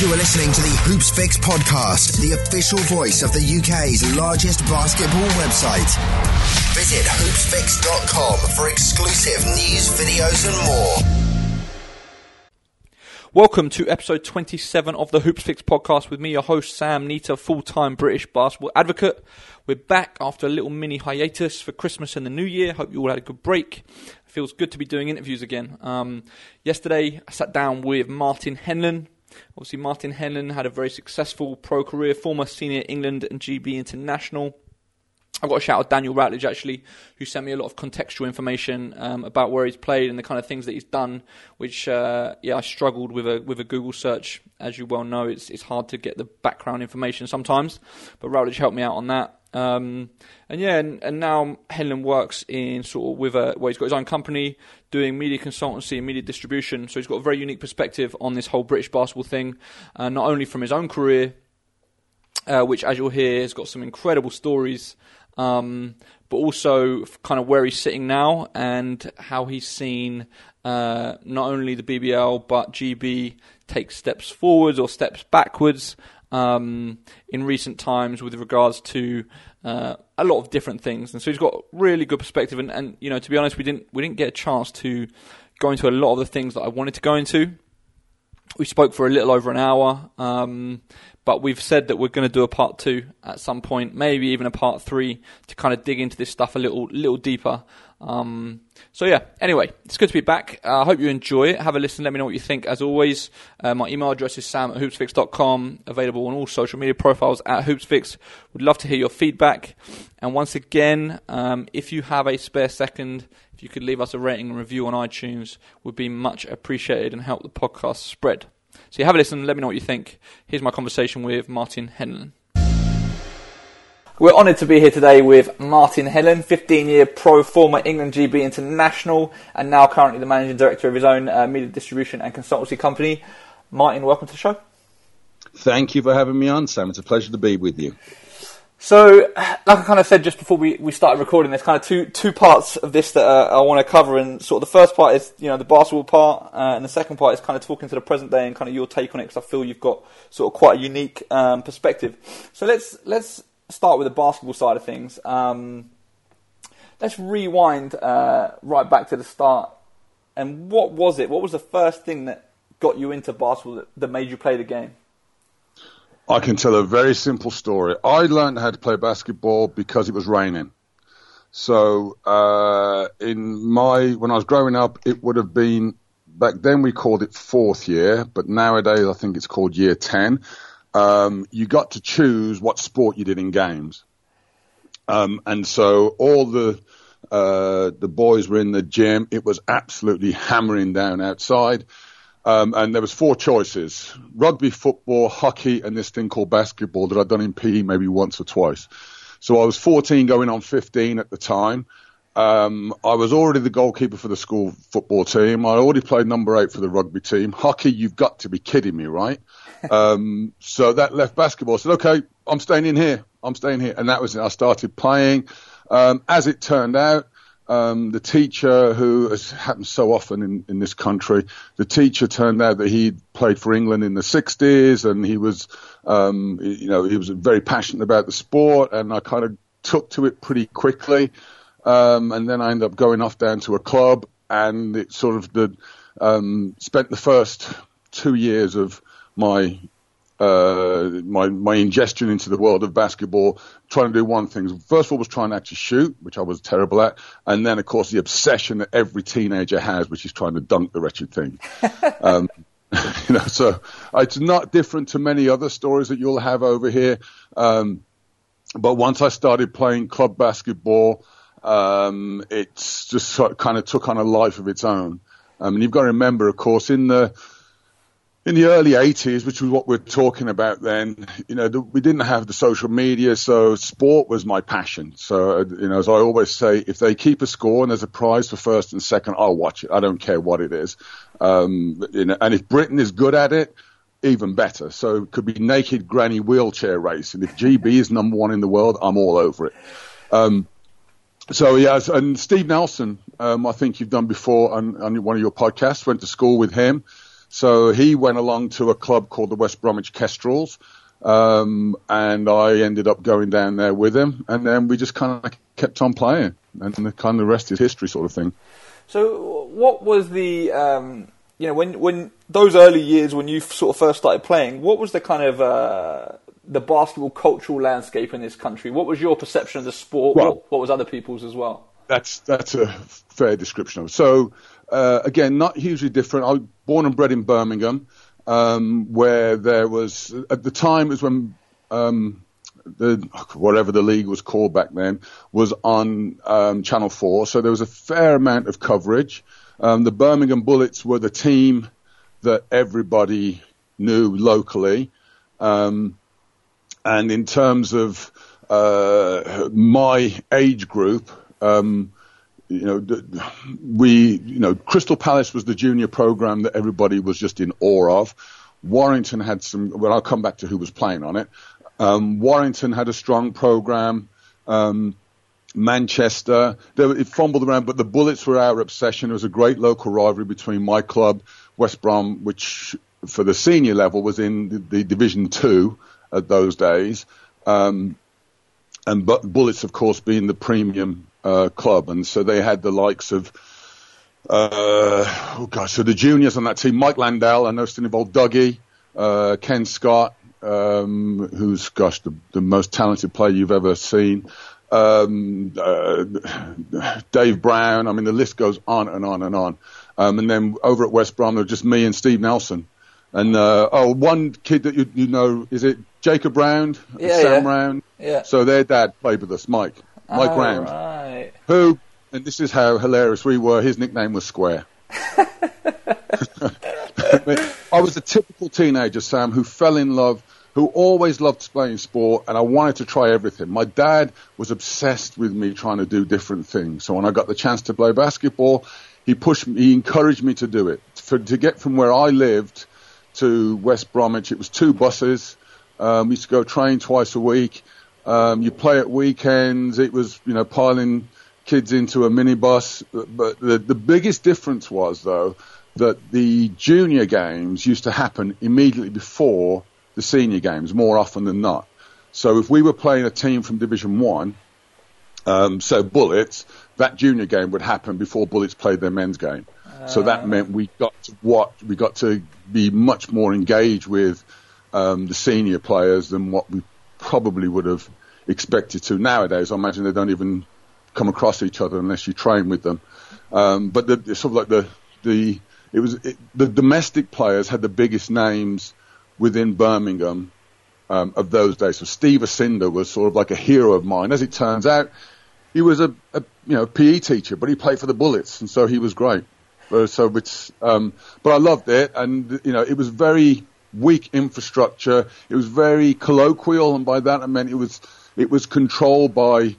You are listening to the Hoopsfix podcast, the official voice of the UK's largest basketball website. Visit hoopsfix.com for exclusive news, videos, and more. Welcome to episode 27 of the Hoopsfix podcast with me, your host Sam Neter, full time British basketball advocate. We're back after a little mini hiatus for Christmas and the New Year. Hope you all had a good break. Feels good to be doing interviews again. Um, yesterday, I sat down with Martin Henlan, Obviously, Martin Henlan had a very successful pro career, former senior England and GB international. I've got a shout out Daniel Ratledge actually, who sent me a lot of contextual information um, about where he's played and the kind of things that he's done. Which, uh, yeah, I struggled with a with a Google search. As you well know, it's it's hard to get the background information sometimes, but Ratledge helped me out on that. Um, and yeah, and, and now Henlan works in sort of with a well, he's got his own company doing media consultancy and media distribution. So he's got a very unique perspective on this whole British basketball thing, uh, not only from his own career, uh, which as you'll hear has got some incredible stories, um, but also kind of where he's sitting now and how he's seen uh, not only the BBL but GB take steps forwards or steps backwards um, in recent times with regards to uh, a lot of different things, and so he's got really good perspective. And, and, you know, to be honest, we didn't we didn't get a chance to go into a lot of the things that I wanted to go into. We spoke for a little over an hour, um, but we've said that we're going to do a part two at some point, maybe even a part three to kind of dig into this stuff a little little deeper. Um, so yeah, anyway, it's good to be back. Uh, I uh, hope you enjoy it. Have a listen. Let me know what you think. As always, uh, my email address is sam at hoopsfix.com, available on all social media profiles at hoopsfix. Would love to hear your feedback. And once again, um, if you have a spare second, if you could leave us a rating and review on iTunes, would be much appreciated and help the podcast spread. So you have a listen. Let me know what you think. Here's my conversation with Martin Henlan. We're honoured to be here today with Martin Henlan, 15 year pro, former England GB international, and now currently the managing director of his own uh, media distribution and consultancy company. Martin, welcome to the show. Thank you for having me on, Sam. It's a pleasure to be with you. So, like I kind of said just before we, we started recording, there's kind of two two parts of this that uh, I want to cover. And sort of the first part is you know the basketball part, uh, and the second part is kind of talking to the present day and kind of your take on it because I feel you've got sort of quite a unique um, perspective. So let's let's start with the basketball side of things. Um, let's rewind uh, right back to the start. And what was it? What was the first thing that got you into basketball that, that made you play the game? I can tell a very simple story. I learned how to play basketball because it was raining. So uh, in my when I was growing up, it would have been back then we called it fourth year, but nowadays I think it's called year ten um, you got to choose what sport you did in games. Um, and so all the uh, the boys were in the gym. It was absolutely hammering down outside. Um, and there was four choices: rugby, football, hockey, and this thing called basketball that I'd done in PE maybe once or twice. So I was 14, going on 15 at the time. Um, I was already the goalkeeper for the school football team. I already played number eight for the rugby team. Hockey, you've got to be kidding me, right? Um, so that left basketball. I said, okay, I'm staying in here. I'm staying here. And that was it. I started playing. Um, as it turned out, um, the teacher who has happened so often in, in this country, the teacher turned out that he'd played for England in the 60s and he was, um, you know, he was very passionate about the sport and I kind of took to it pretty quickly. Um, and then I ended up going off down to a club and it sort of the, um, spent the first two years of my uh, my my ingestion into the world of basketball, trying to do one thing. First of all, was trying to actually shoot, which I was terrible at, and then of course the obsession that every teenager has, which is trying to dunk the wretched thing. um, you know, so it's not different to many other stories that you'll have over here. Um, but once I started playing club basketball, um, it's just sort of kind of took on a life of its own. Um, and you've got to remember, of course, in the in the early 80s, which was what we're talking about then, you know, we didn't have the social media, so sport was my passion. So, you know, as I always say, if they keep a score and there's a prize for first and second, I'll watch it. I don't care what it is. Um, you know, and if Britain is good at it, even better. So it could be naked granny wheelchair race. And if GB is number one in the world, I'm all over it. Um, so yes, and Steve Nelson, um, I think you've done before on, on one of your podcasts, went to school with him. So he went along to a club called the West Bromwich Kestrels, um, and I ended up going down there with him, and then we just kind of kept on playing, and the kind of rest is history, sort of thing. So, what was the um, you know when when those early years when you sort of first started playing? What was the kind of uh, the basketball cultural landscape in this country? What was your perception of the sport? Well- what, what was other people's as well? That's that's a fair description of it. So uh, again, not hugely different. I was born and bred in Birmingham, um, where there was at the time it was when um, the whatever the league was called back then was on um, Channel Four. So there was a fair amount of coverage. Um, the Birmingham Bullets were the team that everybody knew locally. Um, and in terms of uh, my age group, um, you know, we, you know, Crystal Palace was the junior program that everybody was just in awe of. Warrington had some. Well, I'll come back to who was playing on it. Um, Warrington had a strong program. Um, Manchester, they it fumbled around, but the Bullets were our obsession. There was a great local rivalry between my club, West Brom, which for the senior level was in the, the Division Two at those days, um, and but Bullets, of course, being the premium uh, club, and so they had the likes of. Uh, oh gosh, so the juniors on that team, Mike Landell, I know still involved, Dougie, uh, Ken Scott, um, who's gosh the, the most talented player you've ever seen, um, uh, Dave Brown. I mean, the list goes on and on and on. Um, and then over at West Brom, there was just me and Steve Nelson. And uh, oh, one kid that you, you know is it Jacob Round, Yeah, Sam yeah. Round. Yeah. So their dad played with us, Mike, Mike Oh, Round, Right. who, and this is how hilarious we were. His nickname was Square. I was a typical teenager, Sam, who fell in love, who always loved playing sport, and I wanted to try everything. My dad was obsessed with me trying to do different things. So when I got the chance to play basketball, he pushed me, he encouraged me to do it. For, to get from where I lived to West Bromwich, it was two buses. Um, we used to go train twice a week. Um, you play at weekends. It was, you know, piling kids into a minibus. But the, the biggest difference was, though, that the junior games used to happen immediately before the senior games, more often than not. So if we were playing a team from Division One, um, so Bullets, that junior game would happen before Bullets played their men's game. so that meant we got to watch, we got to be much more engaged with um, the senior players than what we probably would have expected to nowadays. I imagine they don't even come across each other unless you train with them. Um, but the, sort of like the the it was it, the domestic players had the biggest names within Birmingham um, of those days. So Steve Asinder was sort of like a hero of mine. As it turns out, he was a, a you know PE teacher, but he played for the Bullets, and so he was great. Uh, so it's um, but I loved it, and you know it was very weak infrastructure. It was very colloquial, and by that I meant it was it was controlled by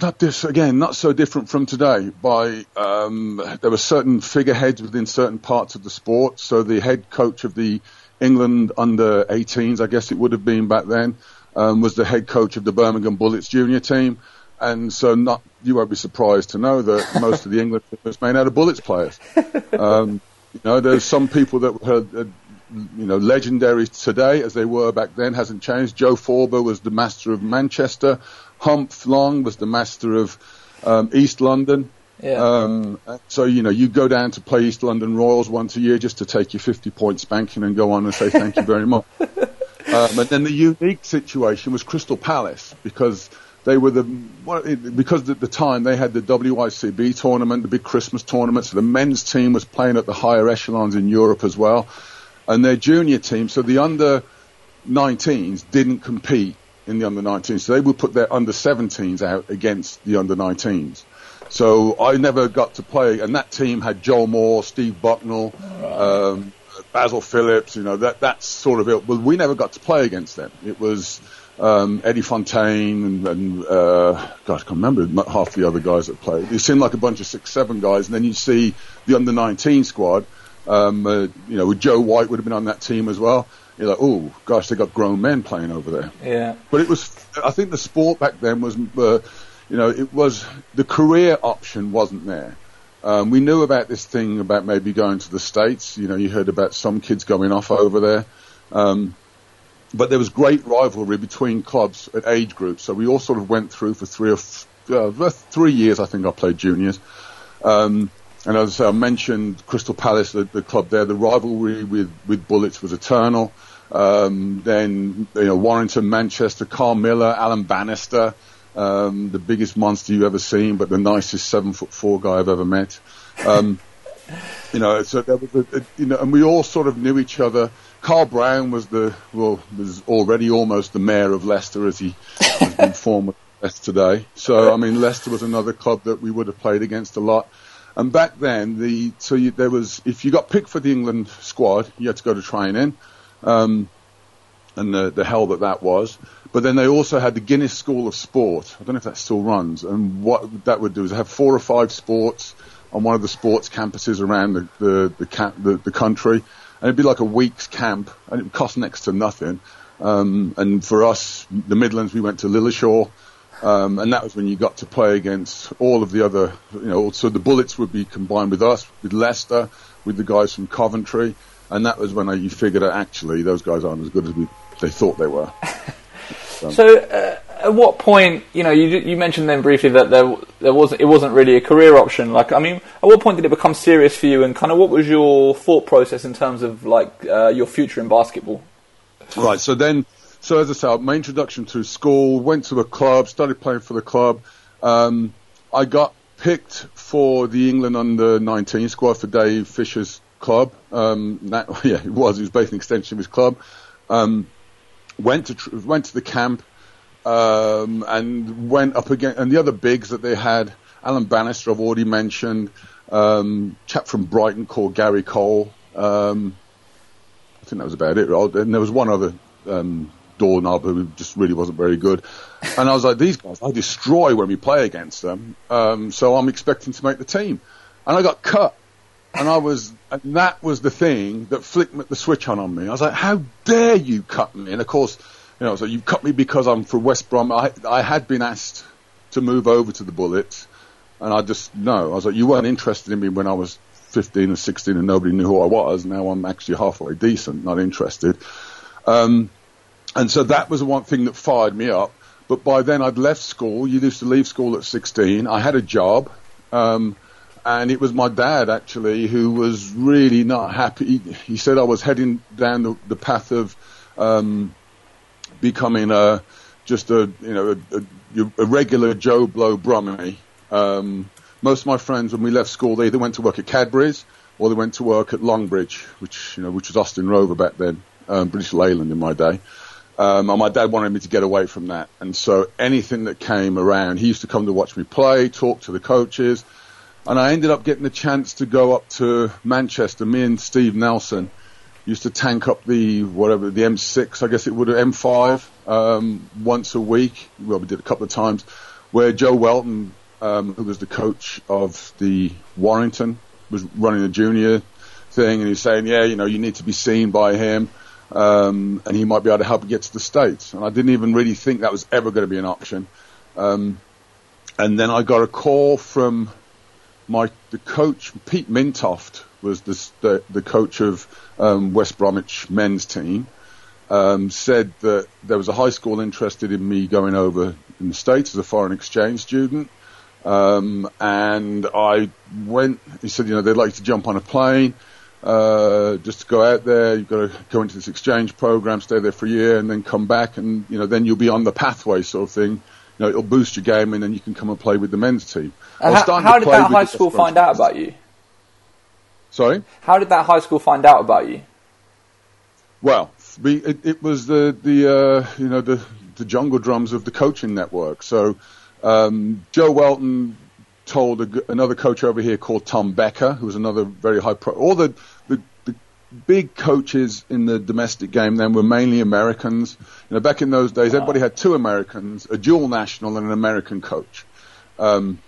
not this again, not so different from today. By um, there were certain figureheads within certain parts of the sport. So the head coach of the England under 18s, I guess it would have been back then, um, was the head coach of the Birmingham Bullets junior team. And so, not you won't be surprised to know that most of the England team was made out of Bullets players. Um, you know, there's some people that were, uh, you know, legendary today as they were back then. Hasn't changed. Joe Forber was the master of Manchester. Humph Long was the master of um, East London. Yeah. Um, so you know, you go down to play East London Royals once a year just to take your 50 point spanking and go on and say thank you very much. Um, and then the unique situation was Crystal Palace because they were the because at the time they had the WICB tournament, the big Christmas tournament. So the men's team was playing at the higher echelons in Europe as well, and their junior team. So the under 19s didn't compete in the under 19s. So they would put their under 17s out against the under 19s. So I never got to play, and that team had Joel Moore, Steve Bucknell, um, Basil Phillips. You know that that's sort of it. Well, we never got to play against them. It was um, Eddie Fontaine and, and uh, God, I can't remember half the other guys that played. It seemed like a bunch of six, seven guys, and then you see the under 19 squad. Um, uh, you know, Joe White would have been on that team as well. You're like, oh gosh, they got grown men playing over there. Yeah. But it was, I think the sport back then was, uh, you know, it was the career option wasn't there. Um, we knew about this thing about maybe going to the States. You know, you heard about some kids going off over there. Um, but there was great rivalry between clubs at age groups. So we all sort of went through for three or f- uh, three years. I think I played juniors. Um, and as I, mentioned Crystal Palace, the, the, club there, the rivalry with, with Bullets was eternal. Um, then, you know, Warrington, Manchester, Carl Miller, Alan Bannister, um, the biggest monster you've ever seen, but the nicest seven foot four guy I've ever met. Um, you know, so there was a, a, you know, and we all sort of knew each other. Carl Brown was the well was already almost the mayor of Leicester as he has been Leicester today. So I mean, Leicester was another club that we would have played against a lot. And back then, the so you, there was if you got picked for the England squad, you had to go to training, um, and the, the hell that that was. But then they also had the Guinness School of Sport. I don't know if that still runs. And what that would do is have four or five sports on one of the sports campuses around the the the, camp, the, the country, and it'd be like a week's camp, and it would cost next to nothing. Um, and for us, the Midlands, we went to Lilleshall, um, and that was when you got to play against all of the other, you know, so the Bullets would be combined with us, with Leicester, with the guys from Coventry, and that was when I, you figured out actually those guys aren't as good as we, they thought they were. So, so uh, at what point, you know, you you mentioned then briefly that there there wasn't it wasn't really a career option. Like, I mean, at what point did it become serious for you, and kind of what was your thought process in terms of like uh, your future in basketball? Right. So then, so as I said, my introduction to school, went to a club, started playing for the club. Um, I got picked for the England under 19 squad for Dave Fisher's club. Um, that, yeah, it was. It was basically an extension of his club. Um, went to went to the camp um, and went up again. And the other bigs that they had, Alan Bannister, I've already mentioned, um, chap from Brighton called Gary Cole. Um, I think that was about it. And there was one other um, doorknob who just really wasn't very good. And I was like, these guys, I destroy when we play against them. Um, so I'm expecting to make the team. And I got cut. And I was, and that was the thing that flicked the switch on on me. I was like, how dare you cut me? And of course, you know, so you cut me because I'm from West Brom. I, I had been asked to move over to the Bullets, and I just, no. I was like, you weren't interested in me when I was 15 or 16 and nobody knew who I was. Now I'm actually halfway decent, not interested. Um, and so that was the one thing that fired me up. But by then I'd left school. You used to leave school at 16. I had a job. Um, and it was my dad actually who was really not happy. He, said I was heading down the, the path of um, becoming a just a you know a, a, a regular Joe Blow Brummie. Um, most of my friends, when we left school, they either went to work at Cadbury's or they went to work at Longbridge, which you know which was Austin Rover back then, um, British Leyland in my day. Um, and my dad wanted me to get away from that, and so anything that came around, he used to come to watch me play, talk to the coaches and I ended up getting the chance to go up to Manchester. Me and Steve Nelson used to tank up the whatever the M6, I guess it would have M5 um, once a week. Well, we did a couple of times. Where Joe Welton, um, who was the coach of the Warrington, was running the junior thing, and he's saying, "Yeah, you know, you need to be seen by him." Um, and he might be able to help get to the States. And I didn't even really think that was ever going to be an option. Um, and then I got a call from my the coach Pete Mintoft was the the, the coach of um, West Bromwich men's team. Um, said that there was a high school interested in me going over in the States as a foreign exchange student. Um, and I went, he said, you know, they'd like to jump on a plane, uh, just to go out there. You've got to go into this exchange program, stay there for a year and then come back and, you know, then you'll be on the pathway sort of thing you know, it'll boost your game and then you can come and play with the men's team. How, how did that high school find out about you? Sorry? How did that high school find out about you? Well, we, it, it, was the, the uh, you know, the, the jungle drums of the coaching network. So um, Joe Welton told a, another coach over here called Tom Becker, who was another very high pro. All the big coaches in the domestic game then were mainly Americans. You know, back in those days, everybody had two Americans, a dual national and an American coach. Um,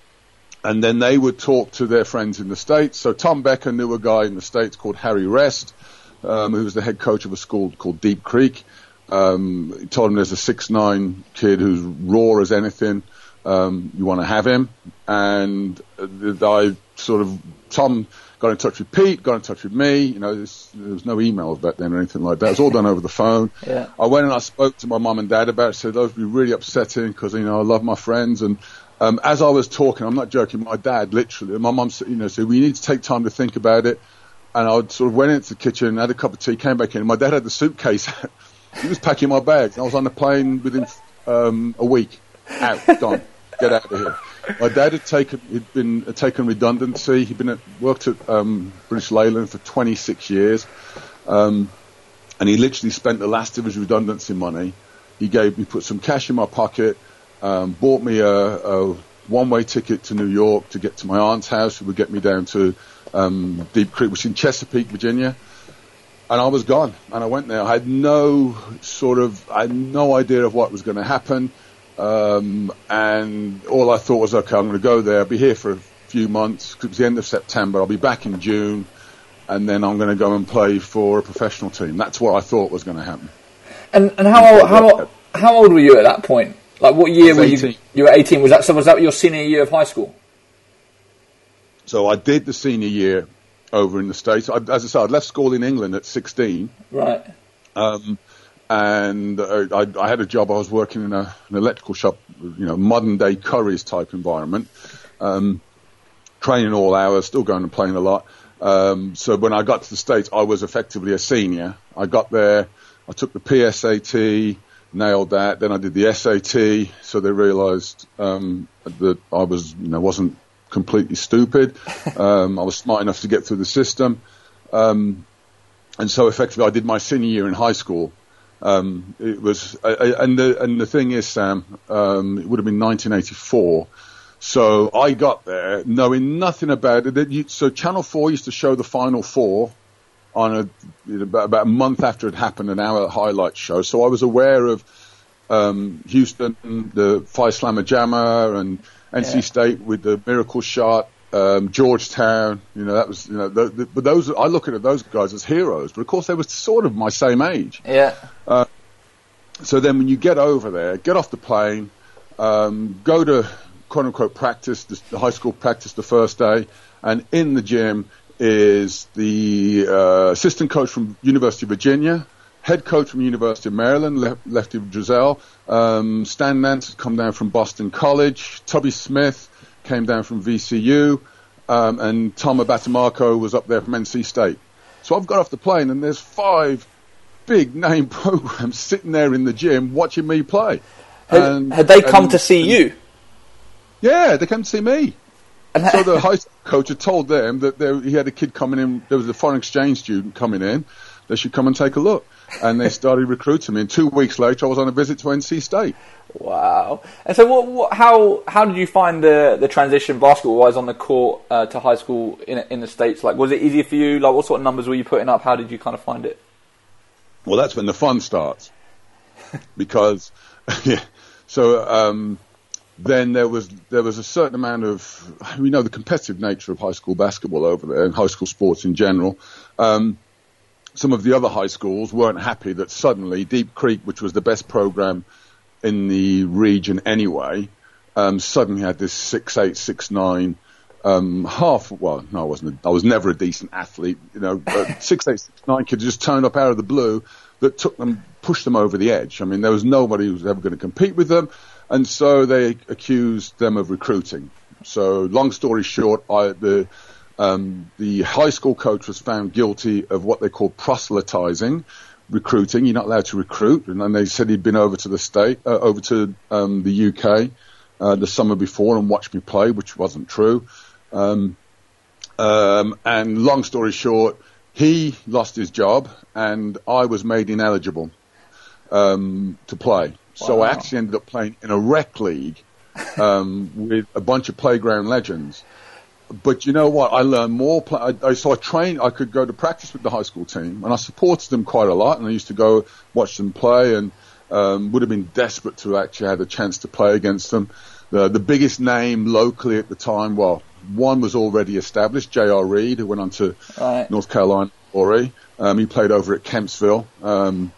and then they would talk to their friends in the States. So Tom Becker knew a guy in the States called Harry Rest, um, who was the head coach of a school called Deep Creek. Um, he told him there's a six nine kid who's raw as anything. um, you want to have him. And I sort of, Tom got in touch with Pete, got in touch with me. You know, there was no emails back then or anything like that. It was all done over the phone. Yeah. I went and I spoke to my mum and dad about it. Said those would be really upsetting because you know I love my friends. And um, as I was talking, I'm not joking. My dad literally, my mum, you know, said we need to take time to think about it. And I sort of went into the kitchen, had a cup of tea, came back in. My dad had the suitcase. he was packing my bags. I was on the plane within um, a week. Out, gone. Get out of here. My dad had taken he'd been had taken redundancy. He'd been at, worked at um, British Leyland for 26 years, um, and he literally spent the last of his redundancy money. He gave me put some cash in my pocket, um, bought me a, a one-way ticket to New York to get to my aunt's house, who would get me down to um, Deep Creek, which is in Chesapeake, Virginia. And I was gone, and I went there. I had no sort of, I had no idea of what was going to happen. Um, and all I thought was, okay, I'm going to go there, I'll be here for a few months. It was the end of September. I'll be back in June, and then I'm going to go and play for a professional team. That's what I thought was going to happen. And and how old, how how old were you at that point? Like what year were you? 18. You were 18. Was that so? Was that your senior year of high school? So I did the senior year over in the States. I, as I said, I left school in England at 16. Right. Um, and uh, I, I had a job. I was working in a, an electrical shop, you know, modern day Curry's type environment. Um, training all hours, still going and playing a lot. Um, so when I got to the States, I was effectively a senior. I got there, I took the PSAT, nailed that. Then I did the SAT, so they realised um, that I was, you know, wasn't completely stupid. Um, I was smart enough to get through the system, um, and so effectively, I did my senior year in high school. Um, it was, and the and the thing is, Sam, um, it would have been 1984. So I got there knowing nothing about it. You, so Channel Four used to show the Final Four on a about, about a month after it happened, an hour highlight show. So I was aware of um, Houston, the Phi Slamma Jamma, and NC Yeah. State with the miracle shot. Um, Georgetown, you know, that was, you know, the, the, but those, I look at those guys as heroes, but of course they were sort of my same age. Yeah. So then when you get over there, get off the plane, um, go to quote unquote practice, the, the high school practice the first day, and in the gym is the uh, assistant coach from University of Virginia, head coach from University of Maryland, Le- Lefty Driesell, um, Stan Nance had come down from Boston College, Tubby Smith came down from VCU, um, and Tom Abatemarco was up there from NC State. So I've got off the plane and there's five big name programs sitting there in the gym watching me play. Had, And- had they come and- to see you? Yeah, they came to see me. And So the high school coach had told them that there, he had a kid coming in. There was a foreign exchange student coming in. They should come and take a look. And they started recruiting me. And two weeks later, I was on a visit to NC State. Wow. And so, what, what, how how did you find the the transition basketball wise on the court uh, to high school in in the states? Like, was it easier for you? Like, what sort of numbers were you putting up? How did you kind of find it? Well, that's when the fun starts, because yeah. So um, then there was there was a certain amount of we know the competitive nature of high school basketball over there and high school sports in general. Um, some of the other high schools weren't happy that suddenly Deep Creek, which was the best program in the region anyway, um, suddenly had this six eight six nine um, half. Well, no, I wasn't. A, I was never a decent athlete. You know, but six eight six nine kids just turned up out of the blue that took them, pushed them over the edge. I mean, there was nobody who was ever going to compete with them, and so they accused them of recruiting. So, long story short, I, the um, the high school coach was found guilty of what they call proselytizing, recruiting. You're not allowed to recruit, and then they said he'd been over to the state, uh, over to um, the UK uh, the summer before and watched me play, which wasn't true. Um, um, and long story short, he lost his job, and I was made ineligible um, to play. So I actually ended up playing in a rec league um, with a bunch of playground legends. But you know what? I learned more. Pl- I, so I trained. I could go to practice with the high school team, and I supported them quite a lot. And I used to go watch them play, and um, would have been desperate to actually have a chance to play against them. The, the biggest name locally at the time, well, one was already established, J.R. Reid, who went on to Right. North Carolina. Ori. Um, he played over at Kempsville. Um,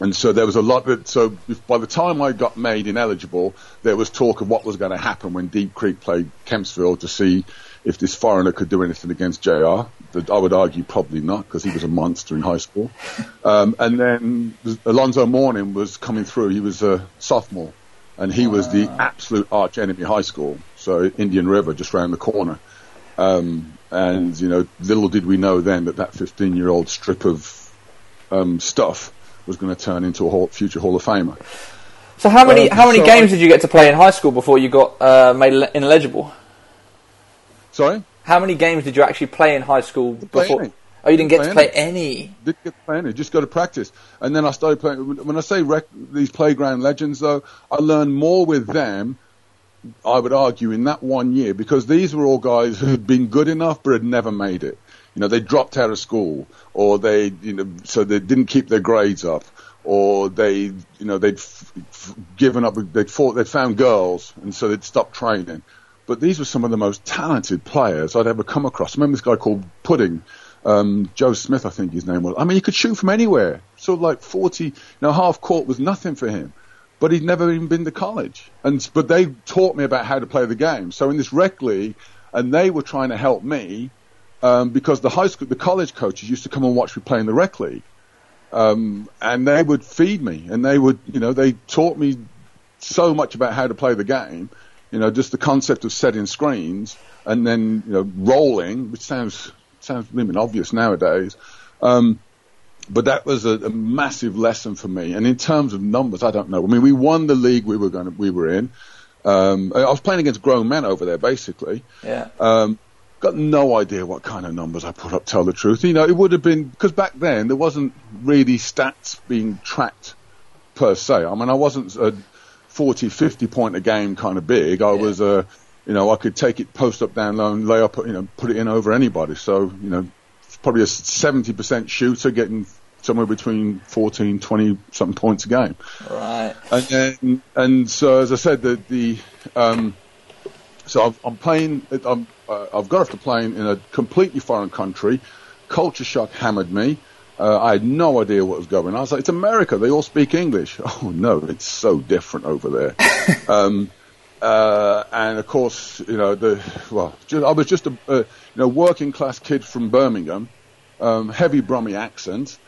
and so there was a lot that, so by the time I got made ineligible, there was talk of what was going to happen when Deep Creek played Kempsville to see if this foreigner could do anything against JR. I would argue probably not because he was a monster in high school. Um, and then Alonzo Mourning was coming through. He was a sophomore and he was the absolute arch enemy high school. So Indian River just round the corner. Um, and, you know, little did we know then that that 15 year old strip of um, stuff was going to turn into a hall, future Hall of Famer. So how many Um, how many so games I- did you get to play in high school before you got uh, made ineligible? Sorry? How many games did you actually play in high school play before? any. Oh, you didn't get Didn't to play play any. Didn't get to play any, just go to practice. And then I started playing. When I say rec, these playground legends, though, I learned more with them. I would argue in that one year because these were all guys who had been good enough but had never made it. You know, they dropped out of school, or they, you know, so they didn't keep their grades up, or they, you know, they'd f- f- given up. They'd fought. They'd found girls, and so they'd stopped training. But these were some of the most talented players I'd ever come across. I remember this guy called Pudding, um, Joe Smith, I think his name was. I mean, he could shoot from anywhere. Sort of like 40, you know, half court was nothing for him. But he'd never even been to college. And, but they taught me about how to play the game. So in this rec league, and they were trying to help me, um, because the high school, the college coaches used to come and watch me play in the rec league. Um, and they would feed me and they would, you know, they taught me so much about how to play the game. You know, just the concept of setting screens and then, you know, rolling, which sounds, sounds mean, obvious nowadays. Um, but that was a, a massive lesson for me. And in terms of numbers, I don't know. I mean, we won the league we were going to, we were in. Um, I was playing against grown men over there, basically. Yeah. Um, got no idea what kind of numbers I put up. Tell the truth, you know, it would have been because back then there wasn't really stats being tracked per se. I mean, I wasn't a 40, 50 point a game kind of big. I was a, you know, I could take it post up, down low, and lay up, you know, put it in over anybody. So, you know, probably a 70% shooter getting somewhere between 14, 20 something points a game. Right. And then, and so as I said, the, the um, so I've, I'm playing. I'm, uh, I've got off the plane in a completely foreign country. Culture shock hammered me. Uh, I had no idea what was going on. I was like, "It's America. They all speak English." Oh no, it's so different over there. um, uh, and of course, you know, the well, ju- I was just a, you know working class kid from Birmingham, um, heavy Brummy accent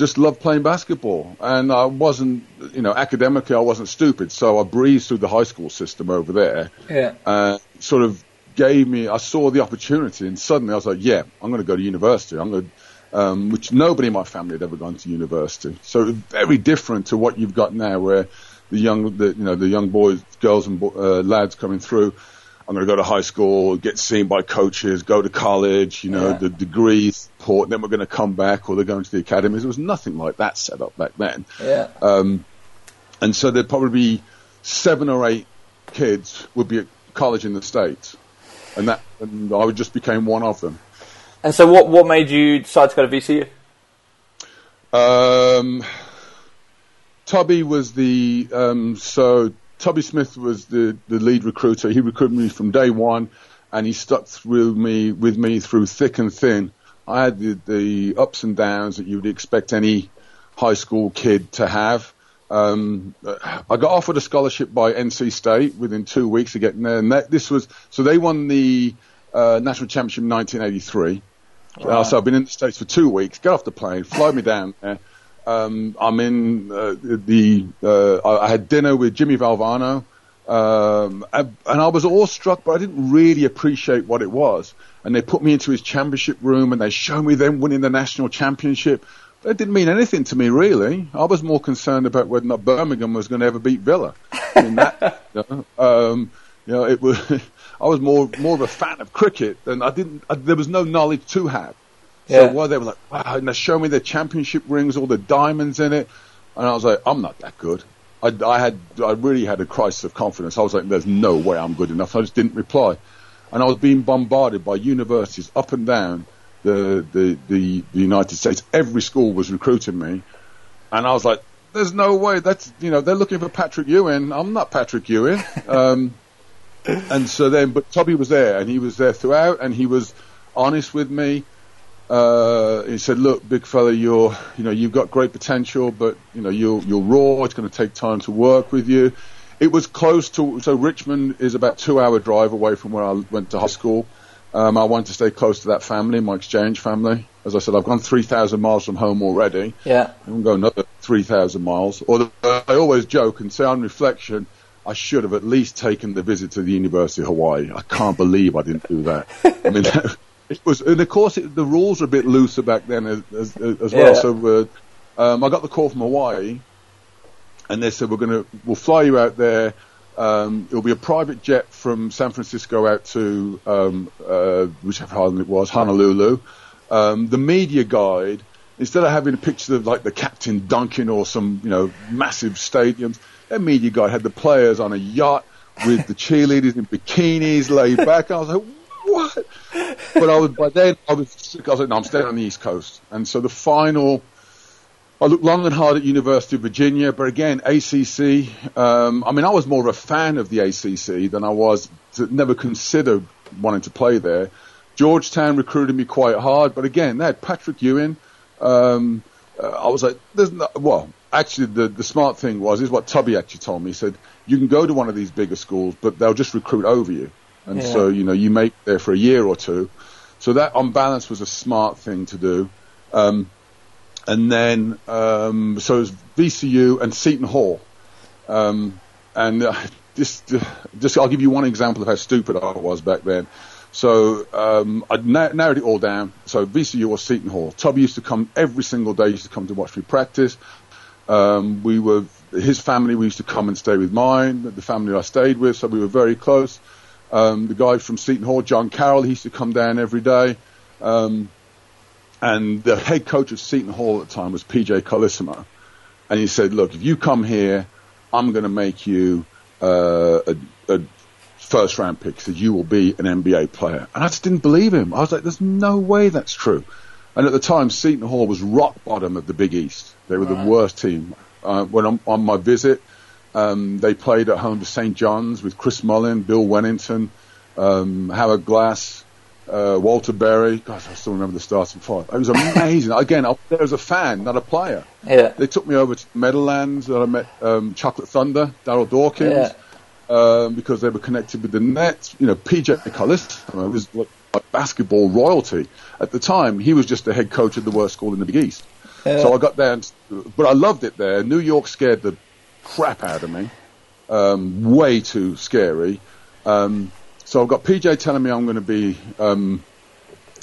just loved playing basketball. And I wasn't, you know, academically, I wasn't stupid. So I breezed through the high school system over there. Yeah. Uh, sort of gave me, I saw the opportunity and suddenly I was like, yeah, I'm going to go to university. I'm going to, um, which nobody in my family had ever gone to university. So very different to what you've got now where the young, the, you know, the young boys, girls and bo- uh, lads coming through. I'm going to go to high school, get seen by coaches, go to college, you know, Yeah. the degree support, then we're going to come back or they're going to the academies. There was nothing like that set up back then. Yeah. Um, and so there'd probably be seven or eight kids would be at college in the States. And that, and I just became one of them. And so, what what made you decide to go to VCU? Um, Tubby was the um, so Tubby Smith was the, the lead recruiter. He recruited me from day one, and he stuck through me with me through thick and thin. I had the, the ups and downs that you would expect any high school kid to have. Um, I got offered a scholarship by NC State within two weeks of getting there, and that, this was so they won the uh, national championship in 1983. Uh, so I've been in the States for two weeks, get off the plane, fly me down there. Um, I'm in uh, the, uh, I, had dinner with Jimmy Valvano, um, and, and I was awestruck, but I didn't really appreciate what it was. And they put me into his championship room and they showed me them winning the national championship. That didn't mean anything to me, really. I was more concerned about whether or not Birmingham was going to ever beat Villa. I mean, that, you know, um, you know, it was. I was more more of a fan of cricket, and I didn't. I, there was no knowledge to have. So Yeah. while they were like, wow, and they showed me the championship rings, all the diamonds in it, and I was like, I'm not that good. I, I had, I really had a crisis of confidence. I was like, there's no way I'm good enough. I just didn't reply, and I was being bombarded by universities up and down the the the, the United States. Every school was recruiting me, and I was like, there's no way. That's you know, they're looking for Patrick Ewing. I'm not Patrick Ewing. Um, and so then, but Tubby was there, and he was there throughout, and he was honest with me. Uh, he said, "Look, big fella, you're, you know, you've got great potential, but you know, you're you're raw. It's going to take time to work with you." It was close to so Richmond is about two hour drive away from where I went to high school. Um, I wanted to stay close to that family, my exchange family. As I said, I've gone 3,000 miles from home already. Yeah. I'm going another 3,000 miles. Although I always joke and say on reflection, I should have at least taken the visit to the University of Hawaii. I can't believe I didn't do that. I mean, it was, and of course, it, the rules were a bit looser back then as, as, as well. Yeah. So uh, um, I got the call from Hawaii, and they said we're going to we'll fly you out there. Um, it'll be a private jet from San Francisco out to um, uh, whichever island it was, Honolulu. Um, the media guide, instead of having a picture of like the captain Duncan or some you know massive stadiums, their media guy had the players on a yacht with the cheerleaders in bikinis laid back. I was like, what? But I was by then I was. I was like, no, I'm staying on the East Coast. And so the final, I looked long and hard at University of Virginia, but again ACC. Um, I mean, I was more of a fan of the ACC than I was to never consider wanting to play there. Georgetown recruited me quite hard, but again, they had Patrick Ewing. Um, uh, I was like, there's no, well, actually the, the smart thing was, is what Tubby actually told me. He said, you can go to one of these bigger schools, but they'll just recruit over you. And Yeah. so, you know, you make there for a year or two. So that on balance was a smart thing to do. Um, and then, um, so it was VCU and Seton Hall. Um, and uh, just, uh, just, I'll give you one example of how stupid I was back then. So um, I na- narrowed it all down. So VCU or Seton Hall. Tubby used to come every single day. He used to come to watch me practice. Um, we were his family. We used to come and stay with mine. The family I stayed with, so we were very close. Um, the guy from Seton Hall, John Carroll, he used to come down every day. Um, and the head coach of Seton Hall at the time was PJ Carlesimo. And he said, look, if you come here, I'm going to make you uh, a, a first round pick. Said, you will be an NBA player. And I just didn't believe him. I was like, there's no way that's true. And at the time, Seton Hall was rock bottom of the Big East. They were the worst team. Uh, when I'm on my visit, um, they played at home to St. John's with Chris Mullin, Bill Wennington, um, Howard Glass, uh, Walter Berry. Gosh, I still remember the starting five. It was amazing. Again, I was there as a fan, not a player. Yeah. They took me over to Meadowlands. Where I met um, Chocolate Thunder, Darryl Dawkins, um, because they were connected with the Nets. You know, PJ Carlesimo was like a basketball royalty at the time. He was just the head coach of the worst school in the Big East. So I got there, and, but I loved it there. New York scared the crap out of me. Um, way too scary. Um, so I've got PJ telling me I'm going to be um,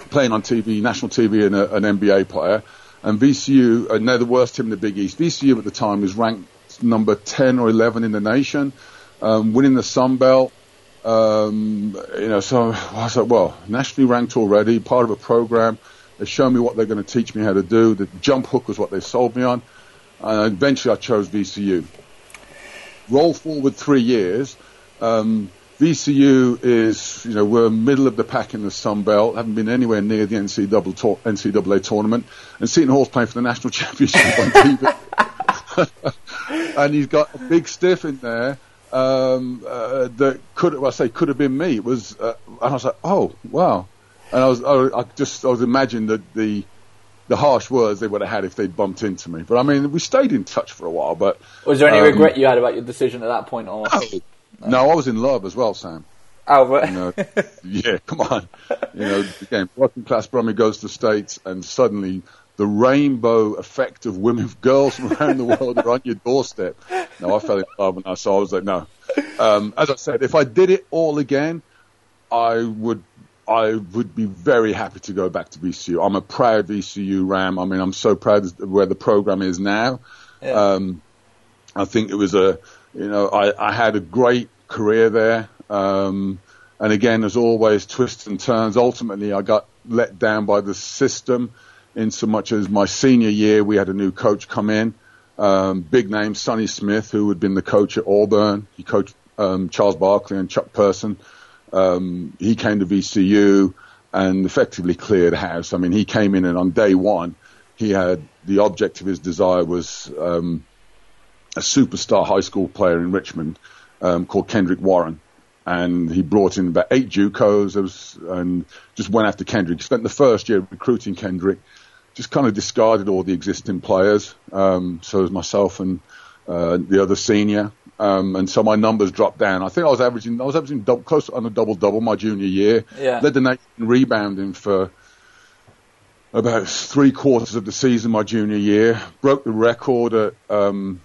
playing on TV, national TV, and a, an NBA player. And VCU, and they're the worst team in the Big East. VCU at the time was ranked number 10 or 11 in the nation, um, winning the Sun Belt. Um, you know, so I was like, well, nationally ranked already, part of a program. They show me what they're going to teach me how to do. The jump hook was what they sold me on. And eventually I chose VCU. Roll forward three years. Um, VCU is, you know, we're middle of the pack in the Sun Belt, haven't been anywhere near the NCAA, NCAA tournament, and Seton Hall's playing for the national championship on TV. and he's got a big stiff in there um, uh, that could, well, I say, could have been me. It was, uh, and I was like, oh, wow. And I was, I, I just, I was imagining that the, the harsh words they would have had if they'd bumped into me. But I mean, we stayed in touch for a while, but Was there any Um, regret you had about your decision at that point? Or no, no, I was in love as well, Sam. oh, but- You know, yeah, come on. You know, again, working class Brummy goes to the States and suddenly the rainbow effect of women, girls from around the world are on your doorstep. No, I fell in love and I saw, I was like, no. Um, as I said, if I did it all again, I would, I would be very happy to go back to VCU. I'm a proud VCU Ram. I mean, I'm so proud of where the program is now. Yeah. Um, I think it was a, you know, I, I had a great career there. Um, and again, as always, twists and turns. Ultimately, I got let down by the system in so much as my senior year, we had a new coach come in, um, big name, Sonny Smith, who had been the coach at Auburn. He coached um, Charles Barkley and Chuck Person. Um, he came to VCU and effectively cleared house. I mean, he came in and on day one, he had the object of his desire was um, a superstar high school player in Richmond um, called Kendrick Warren. and he brought in about eight JUCOs and just went after Kendrick. He spent the first year recruiting Kendrick, just kind of discarded all the existing players. Um, so was myself and uh, the other senior, um, and so my numbers dropped down. I think I was averaging I was averaging double, close on a double double my junior year. Yeah. Led the nation rebounding for about three quarters of the season my junior year. Broke the record at um,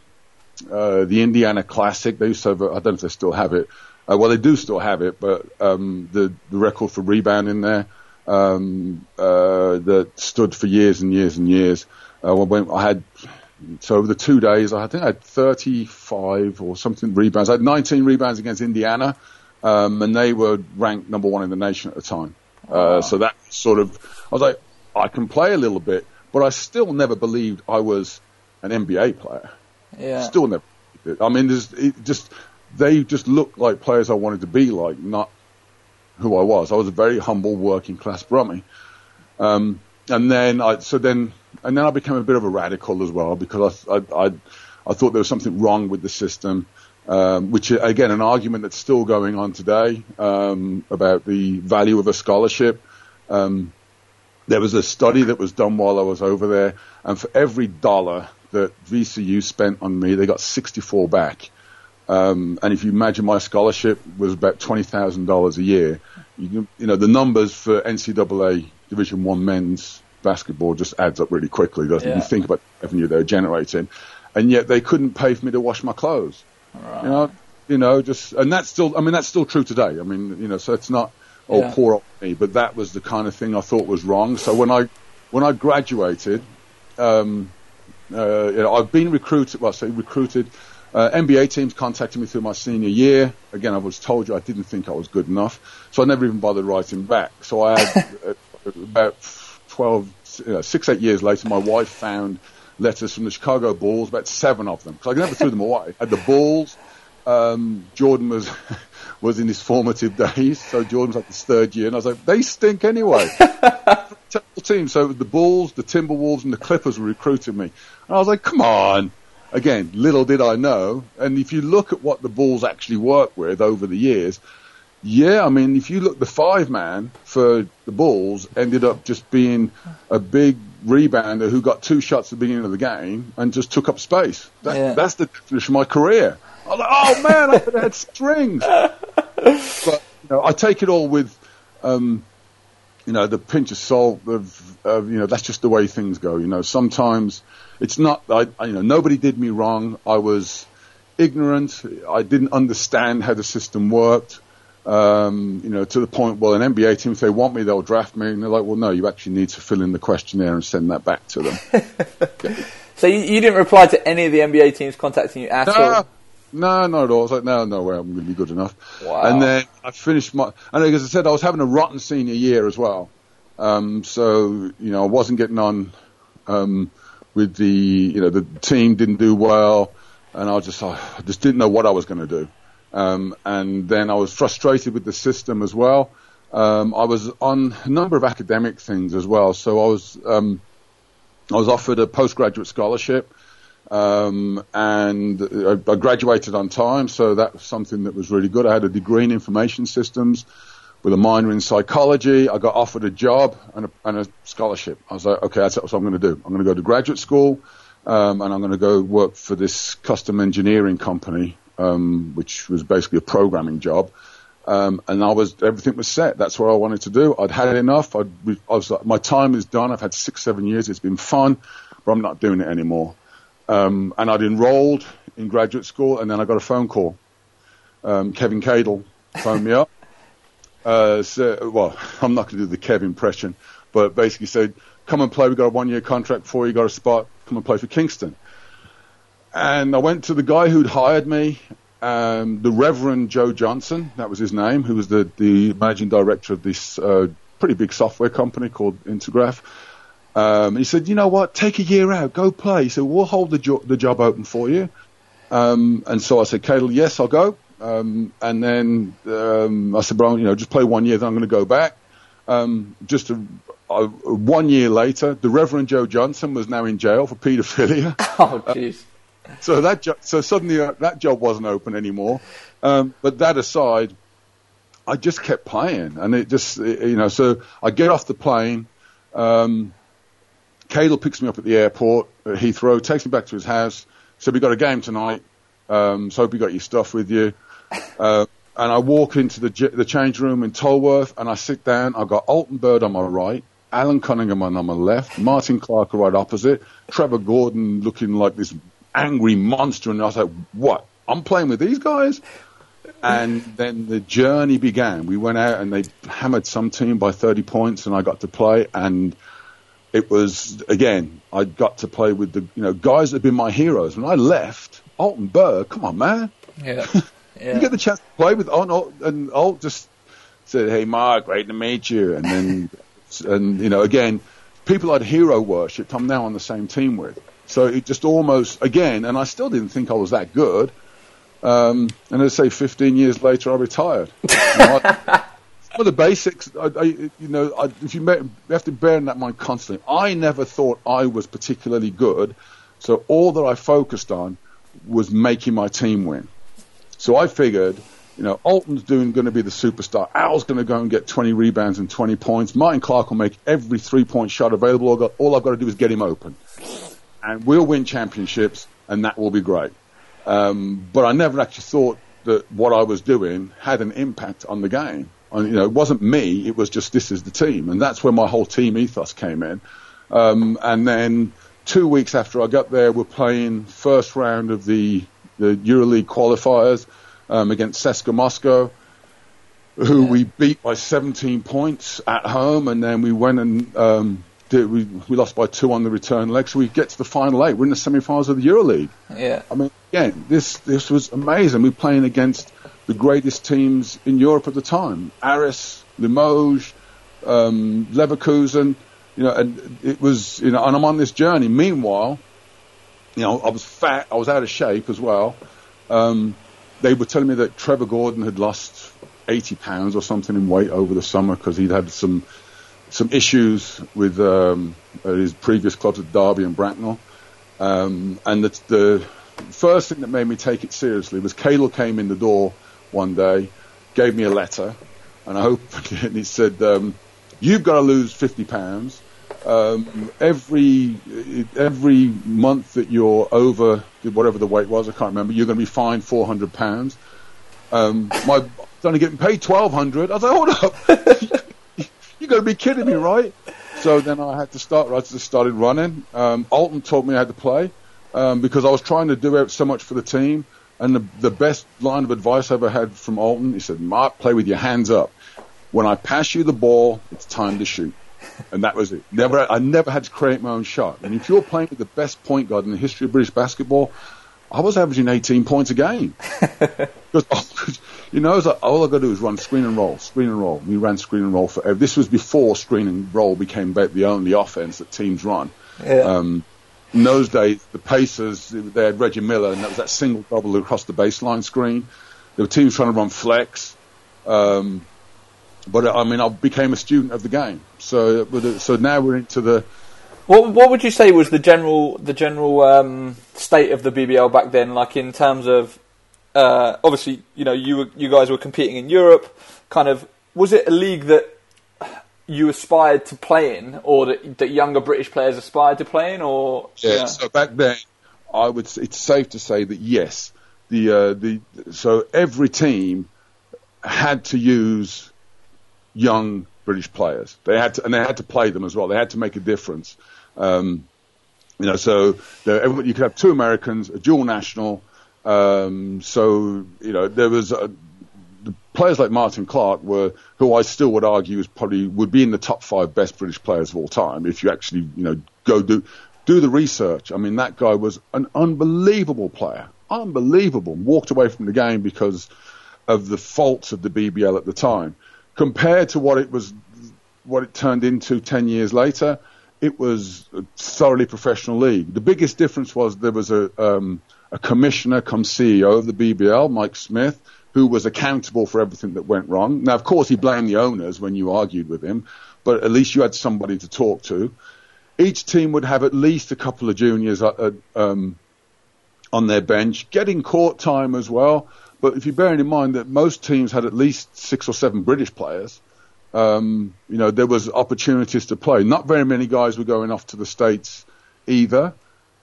uh, the Indiana Classic. They used to have, a, I don't know if they still have it. Uh, well, they do still have it, but um, the the record for rebounding there um, uh, that stood for years and years and years. Uh, when I had so over the two days, I think I had 35 or something rebounds. I had 19 rebounds against Indiana, um, and they were ranked number one in the nation at the time. Uh, so that sort of, I was like, I can play a little bit, but I still never believed I was an NBA player. Yeah. Still never. I mean, there's it just they just looked like players I wanted to be like, not who I was. I was a very humble working class Brummie. Um, and then I, so then, and then I became a bit of a radical as well because I, I, I, I thought there was something wrong with the system, um, which again, an argument that's still going on today, um, about the value of a scholarship. Um, there was a study that was done while I was over there, and for every dollar that VCU spent on me, they got 64 back. Um, and if you imagine my scholarship was about twenty thousand dollars a year, you, you know the numbers for NCAA Division One men's basketball just adds up really quickly, doesn't it? Yeah. You think about the revenue they're generating, and yet they couldn't pay for me to wash my clothes. You know, you know, just and that's still. I mean, that's still true today. I mean, you know, so it's not oh Yeah. poor old me, but that was the kind of thing I thought was wrong. So when I when I graduated, um, uh, you know, I've been recruited. Well, I say recruited. Uh, NBA teams contacted me through my senior year. Again, I was told you I didn't think I was good enough, so I never even bothered writing back. So I had uh, about 12, you know, six, eight years later, my wife found letters from the Chicago Bulls, about seven of them, because I never threw them away. Had the Bulls. Um, Jordan was was in his formative days, so Jordan was like his third year, and I was like, they stink anyway. Terrible team. So the Bulls, the Timberwolves, and the Clippers were recruiting me, and I was like, come on. Again, little did I know. And if you look at what the Bulls actually work with over the years, yeah, I mean, if you look, the five man for the Bulls ended up just being a big rebounder who got two shots at the beginning of the game and just took up space. That, Yeah. That's the definition of my career. I was like, oh man, I could have had strings. but you know, I take it all with, um, you know, the pinch of salt of, of, you know, that's just the way things go. You know, sometimes it's not, I, you know, nobody did me wrong. I was ignorant. I didn't understand how the system worked. Um, you know, to the point, well, an NBA team, if they want me, they'll draft me. And they're like, well, no, you actually need to fill in the questionnaire and send that back to them. So you, you didn't reply to any of the NBA teams contacting you at no, all? No, not at all. I was like, no, no way, I'm going to be good enough. Wow. And then I finished my, and as I said, I was having a rotten senior year as well. Um, so, you know, I wasn't getting on, um, with the, you know, the team didn't do well, and I just, I just didn't know what I was going to do. Um, and then I was frustrated with the system as well. Um, I was on a number of academic things as well. So I was, um, I was offered a postgraduate scholarship, um, and I, I graduated on time, so that was something that was really good. I had a degree in information systems with a minor in psychology. I got offered a job and a, and a scholarship. I was like, okay, that's what I'm going to do. I'm going to go to graduate school, um, and I'm going to go work for this custom engineering company, um, which was basically a programming job. Um, and I was everything was set. That's what I wanted to do. I'd had enough. I'd, I was like, my time is done. I've had six, seven years. It's been fun, but I'm not doing it anymore. Um, and I'd enrolled in graduate school, and then I got a phone call. Um, Kevin Cadle phoned me up. Uh, so, well, I'm not going to do the Kev impression, but basically said, "Come and play. We got a one-year contract for you. Got a spot. Come and play for Kingston." And I went to the guy who'd hired me, um, the Reverend Joe Johnson, that was his name, who was the, the managing director of this uh, pretty big software company called Intergraph. Um, he said, you know what, take a year out, go play. He said, we'll hold the, jo- the job open for you. Um, and so I said, Cadle, yes, I'll go. Um, and then um, I said, well, you know, just play one year, then I'm going to go back. Um, just a, uh, one year later, the Reverend Joe Johnson was now in jail for paedophilia. Oh, jeez. So that jo- so suddenly uh, that job wasn't open anymore. Um, but that aside, I just kept playing, and it just you know. So I get off the plane. Um, Cadle picks me up at the airport at Heathrow, takes me back to his house. Said we got a game tonight. Um, so hope you got your stuff with you. Uh, and I walk into the the change room in Tolworth, and I sit down. I've got Alton Byrd on my right, Alan Cunningham on my left, Martin Clark right opposite, Trevor Gordon looking like this angry monster, and I was like, "What? I'm playing with these guys." And then the journey began. We went out and they hammered some team by 30 points, and I got to play. And it was again, I got to play with the you know guys that had been my heroes. When I left, Alton Byrd, come on, man. Yeah. yeah. you get the chance to play with Alt, and Alt just said, "Hey, Mark, great to meet you." And then, and you know, again, people I'd hero worshipped, I'm now on the same team with. So it just almost again, and I still didn't think I was that good. Um, and as I say, 15 years later, I retired. I, of the basics, I, I, you know, I, if you, you have to bear in that mind constantly. I never thought I was particularly good, so all that I focused on was making my team win. So I figured, you know, Alton's doing going to be the superstar. Al's going to go and get 20 rebounds and 20 points. Martin Clark will make every three-point shot available. All, got, all I've got to do is get him open, and we'll win championships, and that will be great. Um, but I never actually thought that what I was doing had an impact on the game. And, you know, it wasn't me. It was just this is the team, and that's where my whole team ethos came in. Um, and then two weeks after I got there, we're playing first round of the the EuroLeague qualifiers um, against CSKA Moscow, who yeah. we beat by 17 points at home, and then we went and um, did, we we lost by two on the return leg. So we get to the final eight. We're in the semi-finals of the EuroLeague. Yeah. I mean, again, this this was amazing. We're playing against the greatest teams in Europe at the time: Aris, Limoges, um, Leverkusen. You know, and it was you know, and I'm on this journey. Meanwhile, you know, I was fat, I was out of shape as well. Um, they were telling me that Trevor Gordon had lost 80 pounds or something in weight over the summer because he'd had some some issues with um, his previous clubs at Derby and Bracknell. Um, and the, the, first thing that made me take it seriously was Cadle came in the door one day, gave me a letter, and I hope and he said, um, "You've got to lose 50 pounds." Um, every every month that you're over whatever the weight was, I can't remember. You're going to be fined 400 pounds. Um, my only getting paid 1200. I was like, hold up, to be kidding me, right? So then I had to start. I just started running. Um, Alton taught me how to play um, because I was trying to do so much for the team. And the, the best line of advice I ever had from Alton, he said, "Mark, play with your hands up. When I pass you the ball, it's time to shoot." and that was it. Never, I never had to create my own shot. And if you're playing with the best point guard in the history of British basketball, I was averaging 18 points a game. because, you know, like, all I got to do is run screen and roll, screen and roll. We ran screen and roll forever. This was before screen and roll became the only offense that teams run. Yeah. Um, in those days, the Pacers, they had Reggie Miller, and that was that single double across the baseline screen. There were teams trying to run flex. Um, but I mean, I became a student of the game. So, so now we're into the. What What would you say was the general the general um, state of the BBL back then? Like in terms of, uh, obviously, you know, you were, you guys were competing in Europe. Kind of, was it a league that you aspired to play in, or that, that younger British players aspired to play in, or yeah, yeah. So back then, I would. It's safe to say that yes, the uh, the so every team had to use young British players. They had to, and they had to play them as well. They had to make a difference. Um, you know, so you could have two Americans, a dual national. Um, so you know, there was a, the players like Martin Clark were, who I still would argue is probably would be in the top five best British players of all time if you actually you know go do do the research. I mean, that guy was an unbelievable player, unbelievable. Walked away from the game because of the faults of the BBL at the time compared to what it was, what it turned into 10 years later, it was a thoroughly professional league. The biggest difference was there was a, um, a commissioner come CEO of the BBL, Mike Smith, who was accountable for everything that went wrong. Now, of course, he blamed the owners when you argued with him, but at least you had somebody to talk to. Each team would have at least a couple of juniors uh, uh um, on their bench, getting court time as well But if you're bearing in mind that most teams had at least six or seven British players, um, you know, there was opportunities to play. Not very many guys were going off to the States either,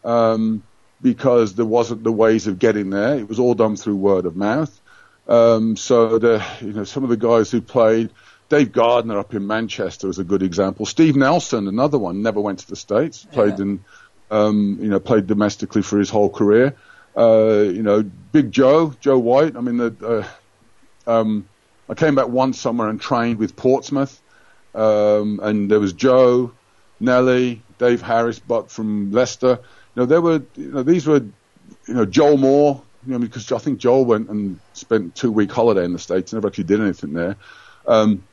um, because there wasn't the ways of getting there. It was all done through word of mouth. Um, so the, you know, some of the guys who played, Dave Gardner up in Manchester was a good example. Steve Nelson, another one, never went to the States, played yeah. in, um, you know, played domestically for his whole career. Uh, you know, Big Joe, Joe White. I mean, the, uh, um, I came back one summer and trained with Portsmouth, um, and there was Joe, Nelly, Dave Harris, but from Leicester. You know, there were, you know, these were, you know, Joel Moore. You know, because I think Joel went and spent two week holiday in the states, never actually did anything there. Um,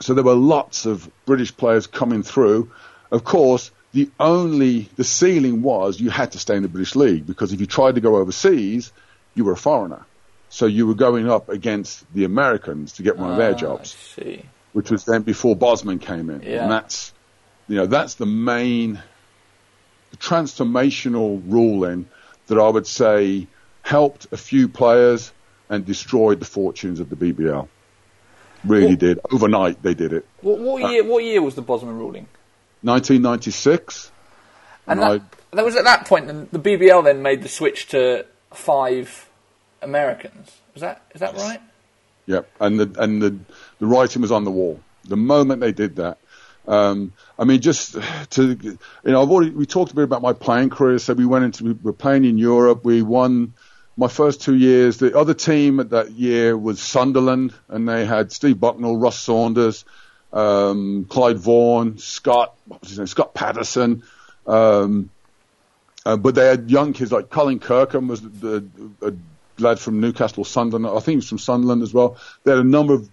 so there were lots of British players coming through. Of course, the only the ceiling was you had to stay in the British League because if you tried to go overseas, you were a foreigner. So you were going up against the Americans to get one of their ah, jobs, which was then before Bosman came in. Yeah. And that's, you know, that's the main the transformational ruling that I would say helped a few players and destroyed the fortunes of the BBL. Really what, did. Overnight they did it. What, what uh, year? Uh, what year was the Bosman ruling? 1996. And, and that, I, that was at that point. The BBL then made the switch to five Americans. Is that is that right? Yep, and the and the the writing was on the wall. The moment they did that, um, I mean, just to you know, I've already we talked a bit about my playing career. So we went into we were playing in Europe. We won my first two years. The other team at that year was Sunderland, and they had Steve Bucknall, Russ Saunders, um, Clyde Vaughan, Scott, name, Scott Patterson. Um, uh, but they had young kids like Colin Kirkham was the, the, a lad from Newcastle, Sunderland. I think he was from Sunderland as well. They had a number of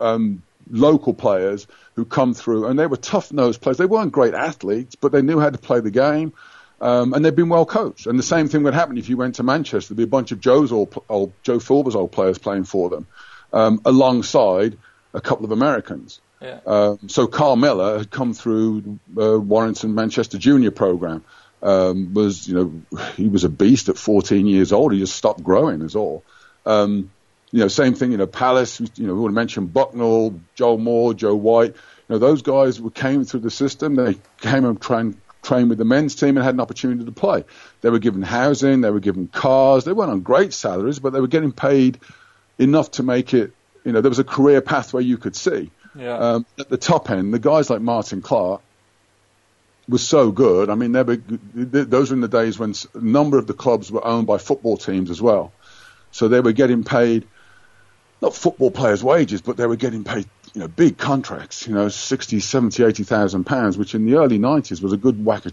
um, local players who come through, and they were tough-nosed players. They weren't great athletes, but they knew how to play the game, um, and they'd been well coached. And the same thing would happen if you went to Manchester. There'd be a bunch of Joe's old, old Joe Fulber's old players playing for them, um, alongside a couple of Americans. Um, so Carl Miller had come through uh, Warrington Manchester Junior program um, was, you know, he was a beast at 14 years old. He just stopped growing, is all. Um, you know, same thing, you know, Palace, you know, we want to mention Bucknall, Joel Moore, Joe White. You know, those guys were, came through the system. They came and trained, trained with the men's team and had an opportunity to play. They were given housing, they were given cars. They weren't on great salaries, but they were getting paid enough to make it, you know, there was a career pathway you could see. Yeah. Um, at the top end, the guys like Martin Clark, was so good. I mean, were, those were in the days when a number of the clubs were owned by football teams as well. So they were getting paid, not football players' wages, but they were getting paid, you know, big contracts, you know, 60, 70, 80,000 pounds, which in the early 90s was a good whack of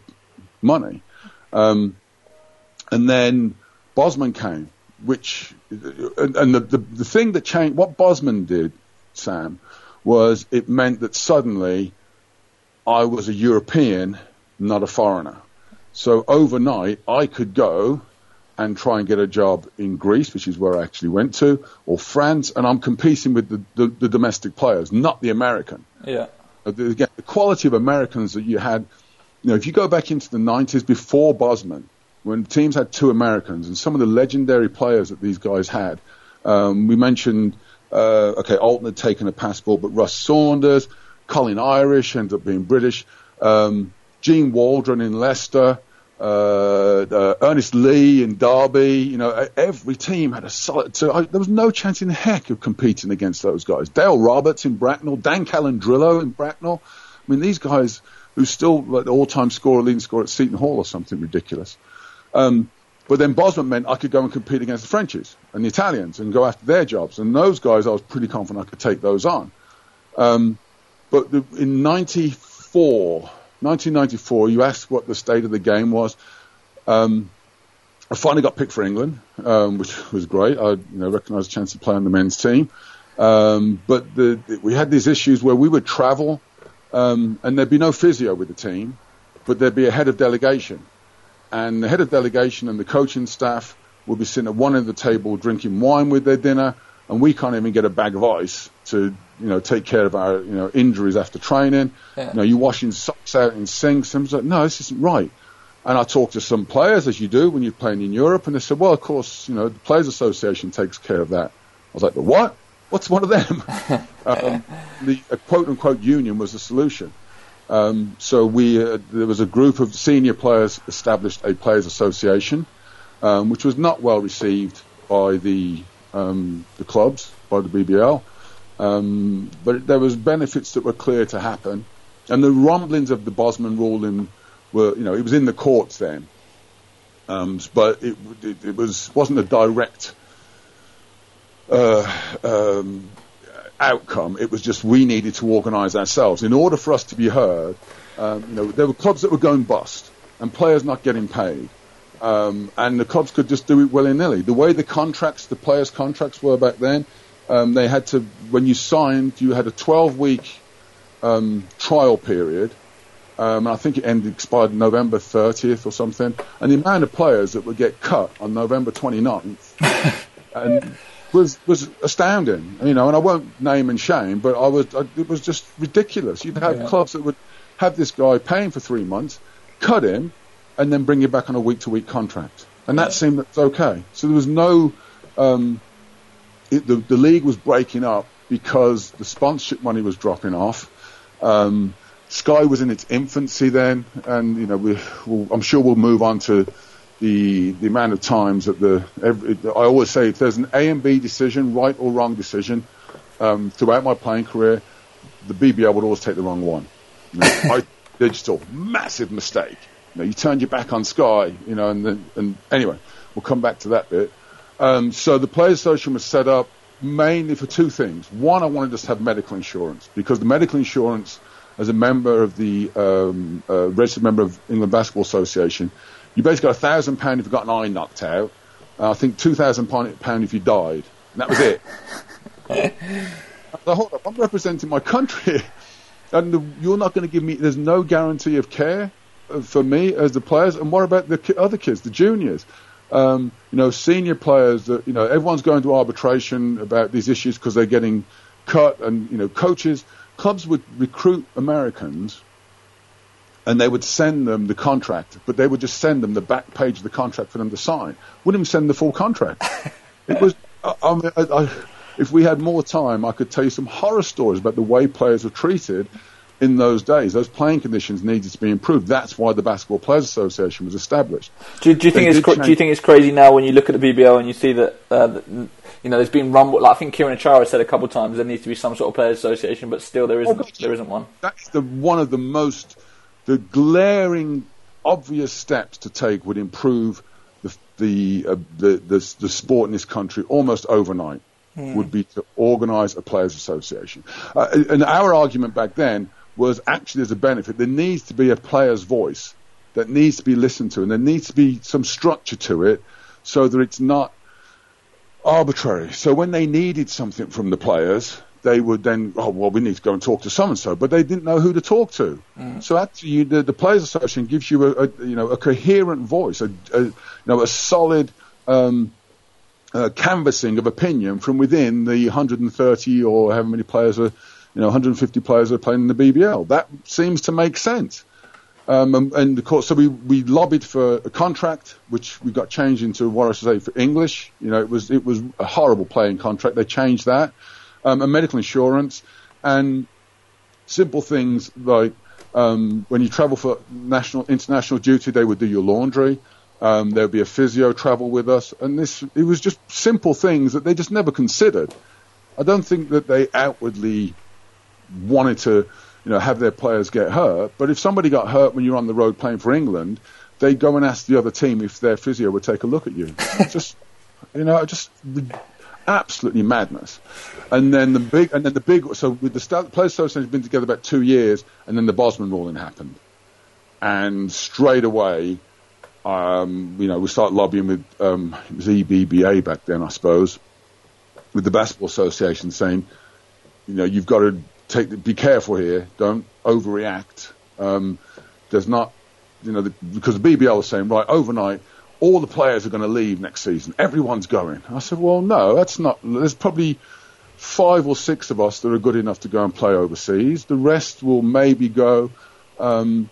money. Um, and then Bosman came, which, and, and the, the, the thing that changed, what Bosman did, Sam, was it meant that suddenly I was a European, not a foreigner. So overnight, I could go and try and get a job in Greece, which is where I actually went to, or France, and I'm competing with the, the, the domestic players, not the American. Yeah. Again, the quality of Americans that you had, you know, if you go back into the 90s before Bosman, when teams had two Americans and some of the legendary players that these guys had, um, we mentioned, uh, okay, Alton had taken a passport, but Russ Saunders, Colin Irish ended up being British. Um, Gene Waldron in Leicester. Uh, uh, Ernest Lee in Derby. You know, every team had a solid. So I, there was no chance in heck of competing against those guys. Dale Roberts in Bracknell, Dan Callandrillo in Bracknell. I mean, these guys who still like the all-time scorer, leading scorer at Seton Hall or something ridiculous. Um, but then Bosman meant I could go and compete against the Frenchies and the Italians and go after their jobs. And those guys, I was pretty confident I could take those on. Um, but the, in 94, 1994, you asked what the state of the game was. Um, I finally got picked for England, um, which was great. I you know, recognised a chance to play on the men's team. Um, but the, the, we had these issues where we would travel um, and there'd be no physio with the team, but there'd be a head of delegation. And the head of delegation and the coaching staff will be sitting at one end of the table drinking wine with their dinner, and we can't even get a bag of ice to you know, take care of our, you know, injuries after training. Yeah. You know, you're washing socks out in sinks. And I was like, no, this isn't right. And I talked to some players, as you do when you're playing in Europe, and they said, well, of course, you know, the Players Association takes care of that. I was like, the what? What's one of them? um, the quote unquote union was the solution. Um, so we, uh, there was a group of senior players established a players association, um, which was not well received by the um, the clubs, by the BBL. Um, but there was benefits that were clear to happen, and the rumblings of the Bosman ruling were, you know, it was in the courts then, um, but it, it, it, was wasn't a direct uh, um, outcome. It was just we needed to organise ourselves in order for us to be heard. Um, you know, there were clubs that were going bust and players not getting paid. Um, and the clubs could just do it willy nilly. The way the contracts, the players' contracts were back then, um, they had to, when you signed, you had a 12 week um, trial period. Um, I think it ended expired November 30th or something. And the amount of players that would get cut on November 29th and was was astounding. You know, and I won't name and shame, but I was I, it was just ridiculous. You'd have yeah. clubs that would have this guy paying for three months, cut him, and then bring him back on a week to week contract, and that yeah. seemed okay. So there was no. Um, it, the, the league was breaking up because the sponsorship money was dropping off. Um, Sky was in its infancy then, and you know we, we'll, I'm sure we'll move on to the the amount of times that the every, I always say if there's an A and B decision, right or wrong decision, um, throughout my playing career, the BBL would always take the wrong one. You know, I, digital, massive mistake. You, know, you turned your back on Sky, you know, and then, and anyway, we'll come back to that bit. Um, so the Players Association was set up mainly for two things. One, I wanted us to have medical insurance because the medical insurance, as a member of the um, uh, registered member of England Basketball Association, you basically got a thousand pound if you got an eye knocked out. Uh, I think two thousand pound if you died, and that was it. so, hold up, I'm representing my country, and the, you're not going to give me. There's no guarantee of care uh, for me as the players. And what about the other kids, the juniors? Um, you know, senior players that you know everyone's going to arbitration about these issues because they're getting cut, and you know, coaches, clubs would recruit Americans and they would send them the contract, but they would just send them the back page of the contract for them to sign. Wouldn't even send the full contract. it was. I, I, I, if we had more time, I could tell you some horror stories about the way players were treated in those days. Those playing conditions needed to be improved. That's why the Basketball Players Association was established. Do, do you think it's do you think it's crazy now when you look at the BBL and you see that, uh, that you know there's been rumble? Like I think Kieran Achara said a couple of times there needs to be some sort of players association, but still there isn't. Oh, there isn't one. That's the one of the most the glaring, obvious steps to take would improve the the, uh, the, the, the sport in this country almost overnight. Mm. Would be to organise a players' association. Uh, and our argument back then was actually there's a benefit. There needs to be a player's voice that needs to be listened to, and there needs to be some structure to it so that it's not arbitrary. So when they needed something from the players, they would then, oh, well, we need to go and talk to so and so, but they didn't know who to talk to. Mm. So actually, you, the, the, Players Association gives you a, a, you know a coherent voice, a, a you know a solid um, uh, canvassing of opinion from within the 130 or however many players are, you know, 150 players are playing in the BBL. That seems to make sense. Um, and, and, of course, so we, we lobbied for a contract, which we got changed into what I should say for English. You know, it was it was a horrible playing contract. They changed that um, and medical insurance, and simple things like um, when you travel for national international duty, they would do your laundry. Um, there would be a physio travel with us, and this it was just simple things that they just never considered. I don't think that they outwardly wanted to, you know, have their players get hurt. But if somebody got hurt when you're on the road playing for England, they'd go and ask the other team if their physio would take a look at you. just, you know, just absolutely madness. And then the big, and then the big. So with the Players Association has been together about two years, and then the Bosman ruling happened, and straight away, um, you know, we start lobbying with um, it was EBBA back then, I suppose, with the Basketball Association saying, you know, you've got to take, be careful here, don't overreact. Um, there's not, you know, the, because the BBL was saying, right, overnight all the players are going to leave next season. Everyone's going. I said, well, no, that's not. There's probably five or six of us that are good enough to go and play overseas. The rest will maybe go. Um,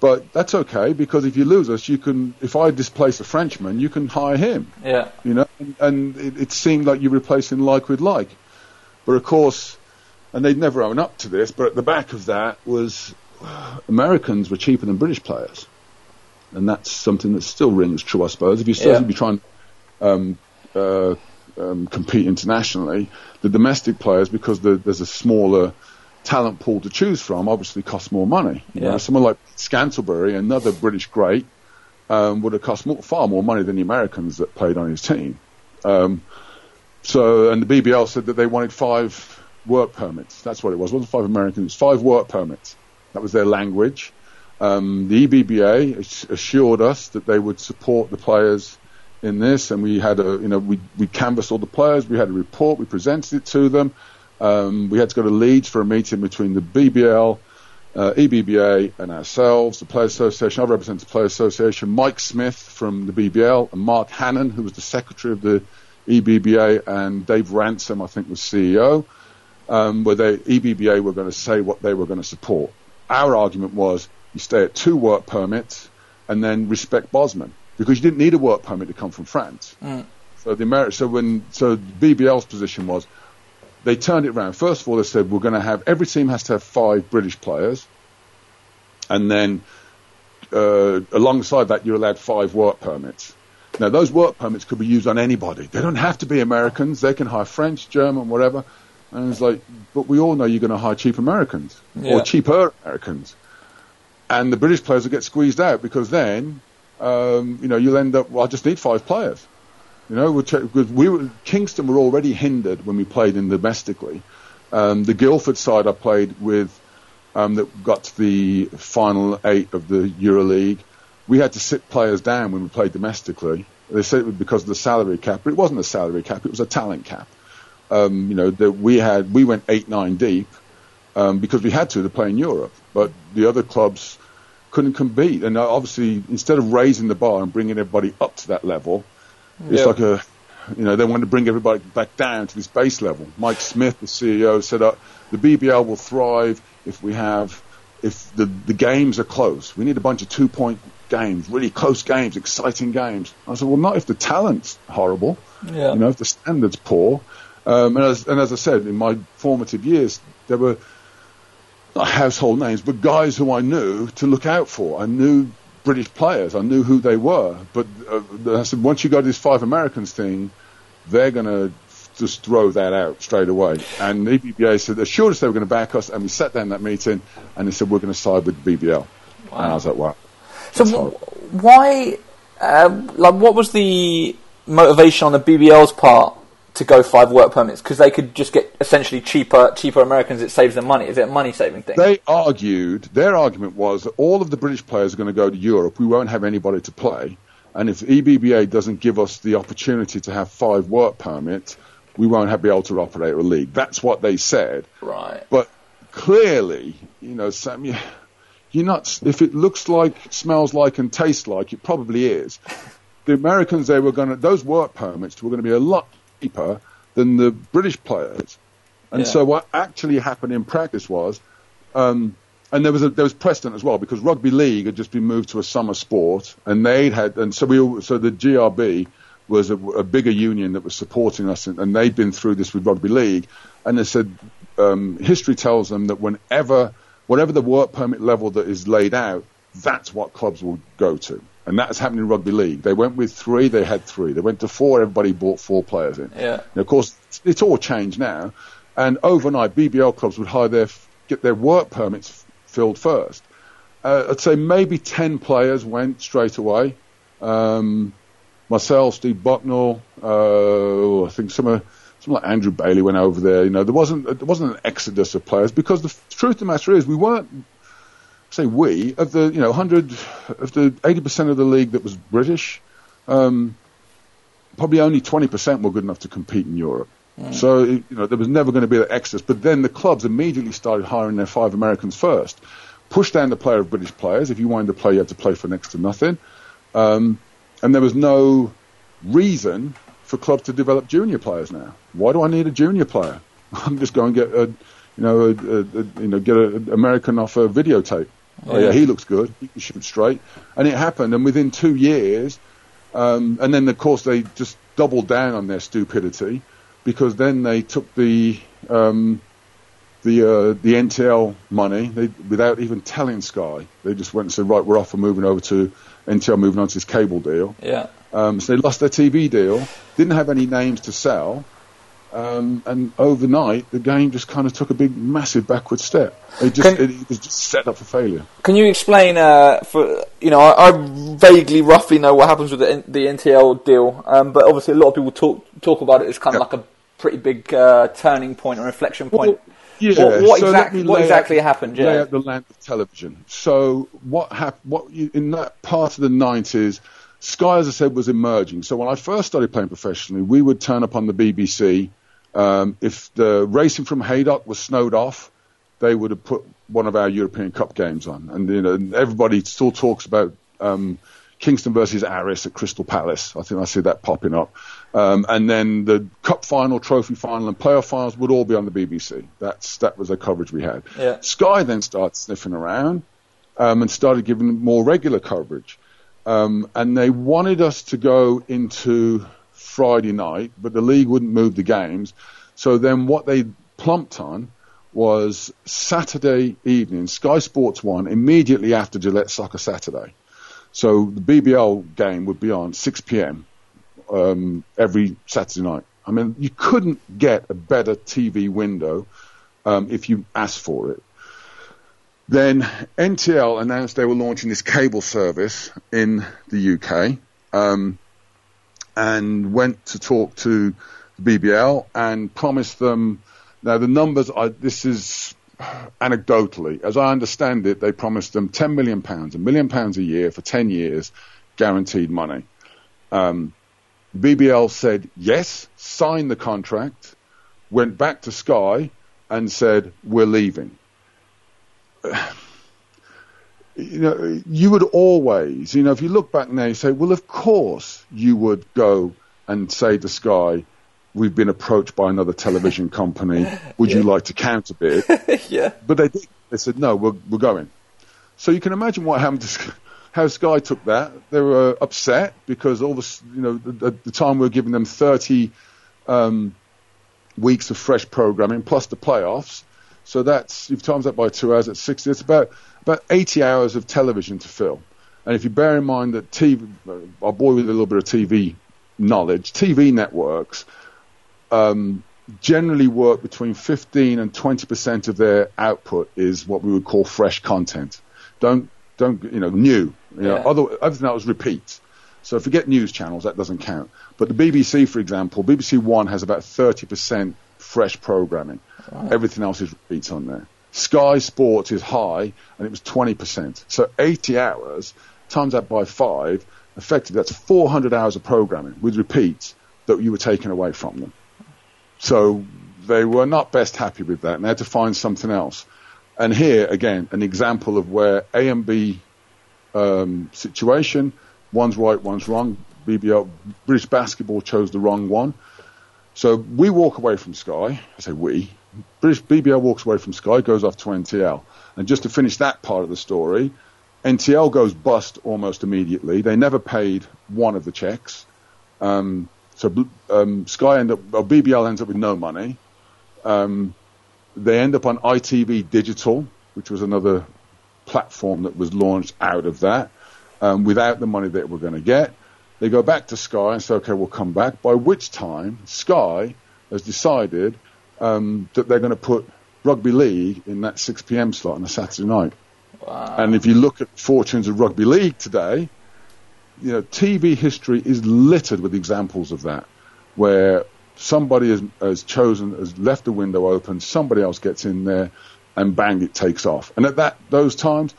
But that's okay because if you lose us, you can. If I displace a Frenchman, you can hire him. Yeah. You know, and, and it, it seemed like you're replacing like with like. But of course, and they'd never own up to this. But at the back of that was uh, Americans were cheaper than British players, and that's something that still rings true, I suppose. If you're Yeah. be trying to um, uh, um, compete internationally, the domestic players, because the, there's a smaller talent pool to choose from, obviously cost more money. You Yeah. know, someone like Scantlebury, another British great, um, would have cost more, far more money than the Americans that played on his team. Um, so, and the BBL said that they wanted five work permits. That's what it was. It wasn't five Americans. It was five work permits. That was their language. Um, the EBBA assured us that they would support the players in this, and we had a, you know, we we canvassed all the players. We had a report. We presented it to them. Um, we had to go to Leeds for a meeting between the BBL, uh, EBBA, and ourselves, the Players Association. I represent the Players Association. Mike Smith from the BBL and Mark Hannon, who was the secretary of the EBBA, and Dave Ransom, I think, was CEO. Um, where they EBBA were going to say what they were going to support. Our argument was you stay at two work permits and then respect Bosman because you didn't need a work permit to come from France. So the Ameri- so when so BBL's position was they turned it around. First of all, they said we're going to have every team has to have five British players, and then uh, alongside that you're allowed five work permits. Now those work permits could be used on anybody. They don't have to be Americans. They can hire French, German, whatever. And it's like, but we all know you're going to hire cheap Americans Yeah. or cheaper Americans, and the British players will get squeezed out because then, um, you know, you'll end up. Well, I just need five players. You know, because we were, Kingston were already hindered when we played in domestically. Um, the Guildford side I played with um, that got to the final eight of the EuroLeague. We had to sit players down when we played domestically. They said it was because of the salary cap, but it wasn't a salary cap; it was a talent cap. Um, you know, that we had we went eight nine deep um, because we had to to play in Europe, but the other clubs couldn't compete. And uh, obviously, instead of raising the bar and bringing everybody up to that level, it's Yeah. like a, you know, they wanted to bring everybody back down to this base level. Mike Smith, the CEO, said uh, the BBL will thrive if we have, if the, the games are close. We need a bunch of two point games, really close games, exciting games. I said, well, not if the talent's horrible. Yeah. You know, if the standard's poor. Um, and, as, and as I said, in my formative years, there were household names, but guys who I knew to look out for. I knew British players. I knew who they were. But uh, I said, once you go to this five Americans thing, they're going to just throw that out straight away. And the BBA said, they assured us they were going to back us. And we sat down in that meeting and they said, we're going to side with BBL. And I was like, wow. So w- why, um, like, what was the motivation on the BBL's part to go five work permits? Because they could just get essentially cheaper, cheaper Americans. It saves them money. Is it a money saving thing? They argued, their argument was that all of the British players are going to go to Europe. We won't have anybody to play. And if EBBA doesn't give us the opportunity to have five work permits, we won't have, be able to operate a league. That's what they said. right. But clearly, you know, Sam, you, you're not, if it looks like, smells like, and tastes like, it probably is. The Americans, they were going to, those work permits were going to be a lot cheaper than the British players. And Yeah. so what actually happened in practice was, um, and there was a, there was precedent as well because rugby league had just been moved to a summer sport, and they'd had, and so we, all- so the GMB was a, a bigger union that was supporting us, and, and they'd been through this with rugby league, and they said um, history tells them that whenever, whatever the work permit level that is laid out, that's what clubs will go to. And that's happened in rugby league. They went with three, they had three. They went to four, everybody bought four players in. Yeah. Now, of course, it's, all changed now. And overnight, BBL clubs would hire their, get their work permits filled first. Uh, I'd say maybe 10 players went straight away. Um, myself, Steve Bucknall, uh, I think some of, someone like Andrew Bailey went over there. You know, there wasn't, there wasn't an exodus of players because the truth of the matter is we weren't, say we, of the, you know, 100, of the 80% of the league that was British, um, probably only 20% were good enough to compete in Europe. So, you know, there was never going to be an excess. But then the clubs immediately started hiring their five Americans first. Pushed down the player of British players. If you wanted to play, you had to play for next to nothing. Um, and there was no reason for clubs to develop junior players now. Why do I need a junior player? I'm just going to get a, you know, a, a, a, you know, get an American off a videotape. Oh yeah, he looks good. He can shoot straight, and it happened. And within two years, um, and then of course they just doubled down on their stupidity because then they took the um, the uh, the NTL money they, without even telling Sky. They just went and said, right, we're off. We're moving over to NTL, moving on to this cable deal. Yeah. Um, so they lost their TV deal. Didn't have any names to sell. Um, and overnight, the game just kind of took a big, massive backward step. It just Can- it, was just set up for failure. Can you explain? Uh, for you know, I, I vaguely, roughly know what happens with the, the NTL deal, um, but obviously a lot of people talk talk about it as kind of Yeah. like a pretty big uh, turning point or inflection point. Yeah. What, what, so exact, let me what exactly out, happened? Lay out the land of television. So what happened? What you, in that part of the nineties, Sky, as I said, was emerging. So when I first started playing professionally, we would turn up on the BBC. Um, if the racing from Haydock was snowed off, they would have put one of our European Cup games on, and you know everybody still talks about um, Kingston versus Aris at Crystal Palace. I think I see that popping up, um, and then the Cup final, Trophy final, and playoff finals would all be on the BBC. That's that was the coverage we had. Yeah. Sky then started sniffing around um, and started giving more regular coverage, um, and they wanted us to go into Friday night, but the league wouldn't move the games. So then what they plumped on was Saturday evening, Sky Sports 1, immediately after Gillette Soccer Saturday. So the BBL game would be on 6 p.m. Um, every Saturday night. I mean, you couldn't get a better TV window um, if you asked for it. Then NTL announced they were launching this cable service in the UK um, and went to talk to the BBL and promised them. Now the numbers are. This is anecdotally, as I understand it, they promised them 10 million pounds, a million pounds a year for 10 years, guaranteed money. Um, BBL said yes, signed the contract, went back to Sky and said we're leaving. You know, you would always, you know, if you look back now, you say, well, of course you would go and say to Sky, we've been approached by another television company. Would you like to counterbid? yeah. But they did. They said, no, we're, we're going. So you can imagine what happened to Sky, how Sky took that. They were upset because all this, you know, at the time we were giving them 30 um, weeks of fresh programming plus the playoffs. So that's, you've times that by two hours, that's 60. It's about, about 80 hours of television to fill. And if you bear in mind that TV, our boy with a little bit of TV knowledge, TV networks um, generally work between 15 and 20 percent of their output is what we would call fresh content. Don't don't you know new? You know, Yeah. other everything else repeats. So forget news channels, that doesn't count. But the BBC, for example, BBC One has about 30 percent fresh programming. Everything else is repeats on there. Sky Sports is high, and it was 20 percent. So 80 hours times that by five, effectively that's 400 hours of programming with repeats that you were taking away from them. So they were not best happy with that, and they had to find something else. And here again, an example of where A and B um, situation, one's right, one's wrong. BBL British Basketball chose the wrong one, so we walk away from Sky. I say we. British BBL walks away from Sky, goes off to NTL, and just to finish that part of the story, NTL goes bust almost immediately. They never paid one of the checks. Um, so um, Sky end up, or BBL ends up with no money. Um, they end up on ITV Digital, which was another platform that was launched out of that, um, without the money that we're going to get. They go back to Sky and say, okay, we'll come back. By which time, Sky has decided um, that they're going to put rugby league in that 6 p.m. slot on a Saturday night. And if you look at fortunes of rugby league today, you know, TV history is littered with examples of that, where somebody has, has chosen, has left the window open, somebody else gets in there, and bang, it takes off. And at that those times,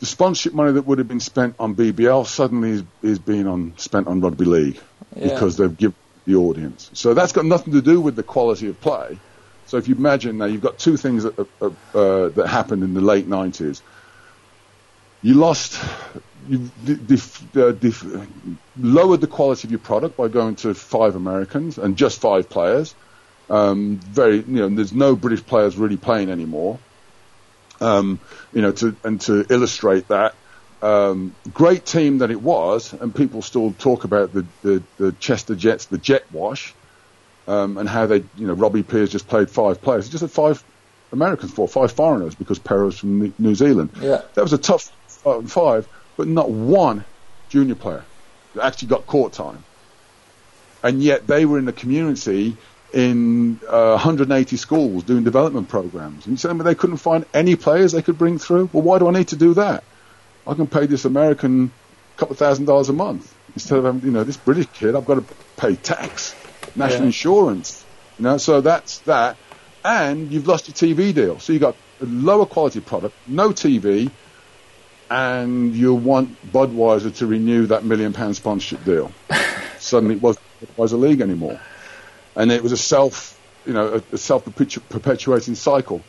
the sponsorship money that would have been spent on BBL suddenly is, is being on spent on rugby league Yeah. because they've given the audience. So that's got nothing to do with the quality of play. So if you imagine now, you've got two things that, uh, uh, that happened in the late 90s. You lost, you dif- uh, lowered the quality of your product by going to five Americans and just five players. Um, very, you know, there's no British players really playing anymore. Um, you know, to and to illustrate that, um, great team that it was, and people still talk about the, the, the Chester Jets, the jet wash, um, and how they, you know, Robbie Peers just played five players. He just had five Americans for, five foreigners because Perez from New Zealand. Yeah. That was a tough uh, five, but not one junior player that actually got court time. And yet they were in the community in uh, 180 schools doing development programs. And you said they couldn't find any players they could bring through. Well, why do I need to do that? I can pay this American a couple of thousand dollars a month instead of having, you know, this British kid. I've got to pay tax, national Yeah. insurance, you know. So that's that, and you've lost your TV deal. So you got a lower quality product, no TV, and you want Budweiser to renew that million pound sponsorship deal. Suddenly, it wasn't Budweiser League anymore, and it was a self, you know, a, a self perpetuating cycle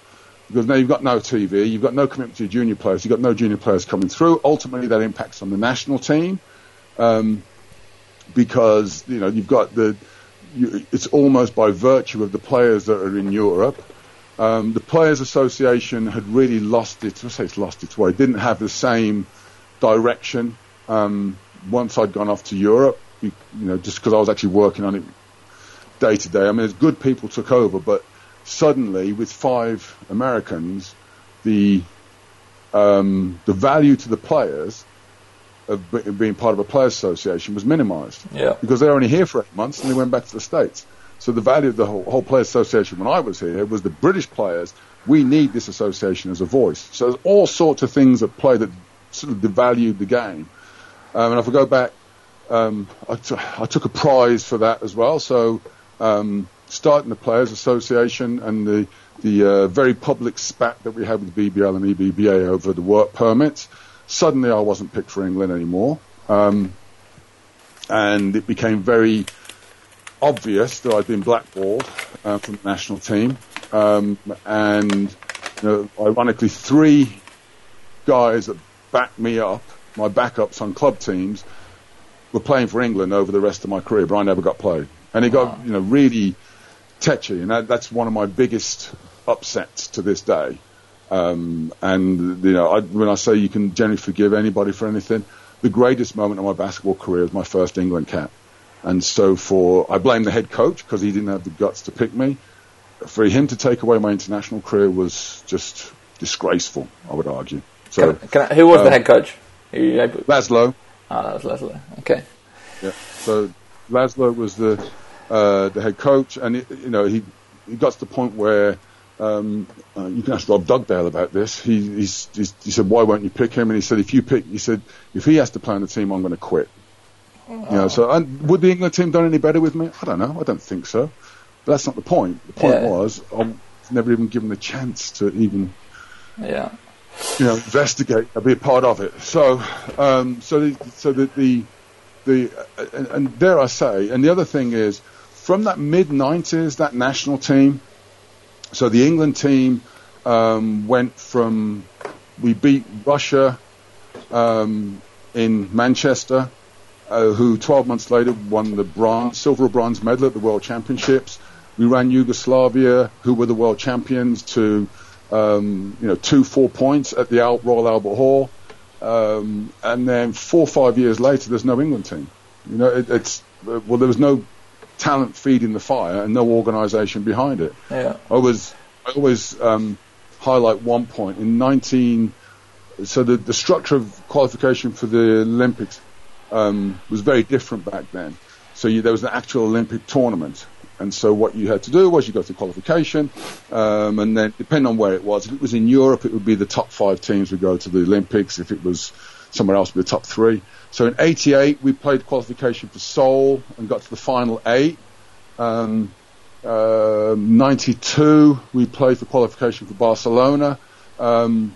because now you've got no TV, you've got no commitment to your junior players, you've got no junior players coming through. Ultimately, that impacts on the national team um, because you know you've got the. You, it's almost by virtue of the players that are in Europe. Um, the Players Association had really lost its. I say it's lost its way. Didn't have the same direction um, once I'd gone off to Europe. You, you know, just because I was actually working on it day to day. I mean, as good people took over, but suddenly with five Americans, the um, the value to the players of be- being part of a players association was minimised Yeah. because they were only here for eight months and they went back to the states. So the value of the whole, whole players association when I was here was the British players. We need this association as a voice. So there's all sorts of things at play that sort of devalued the game. Um, and if I go back, um, I, t- I took a prize for that as well. So um, starting the Players Association and the the uh, very public spat that we had with BBL and EBBA over the work permits. Suddenly, I wasn't picked for England anymore, um, and it became very obvious that I'd been blackballed uh, from the national team. Um, and you know, ironically, three guys that backed me up, my backups on club teams, were playing for England over the rest of my career, but I never got played. And it got, you know, really tetchy, and that, that's one of my biggest upsets to this day. Um, and you know, I, when I say you can generally forgive anybody for anything, the greatest moment of my basketball career was my first England cap. And so for, I blame the head coach because he didn't have the guts to pick me. For him to take away my international career was just disgraceful, I would argue. So, Can, can I, who was the um, head coach? Who you able- Laszlo, Ah, that was Leslie. Okay. Yeah. So Laszlo was the uh, the head coach, and it, you know he he got to the point where um, uh, you can ask Rob Dugdale about this. He he's, he's, he said, "Why won't you pick him?" And he said, "If you pick," he said, "if he has to play on the team, I'm going to quit." You know. So and would the England team done any better with me? I don't know. I don't think so. But that's not the point. The point Yeah. was I was never even given the chance to even Yeah. you know, investigate and be a part of it. So, um, so the, so the, the, the and, and dare I say, and the other thing is, from that mid '90s, that national team. So the England team um, went from we beat Russia um, in Manchester, uh, who 12 months later won the bronze, silver bronze medal at the World Championships. We ran Yugoslavia, who were the world champions, to um, you know two four points at the Al- Royal Albert Hall, um, and then four or five years later, there's no England team. You know, it, it's uh, well, there was no talent feeding the fire and no organisation behind it. Yeah. I was I always um, highlight one point in 19. So the the structure of qualification for the Olympics um, was very different back then. So you, there was an actual Olympic tournament, and so what you had to do was you go through qualification, um, and then depending on where it was, if it was in Europe, it would be the top five teams would go to the Olympics. If it was somewhere else, be the top three. So in '88, we played qualification for Seoul and got to the final eight. Um, uh, 92, we played for qualification for Barcelona. Um,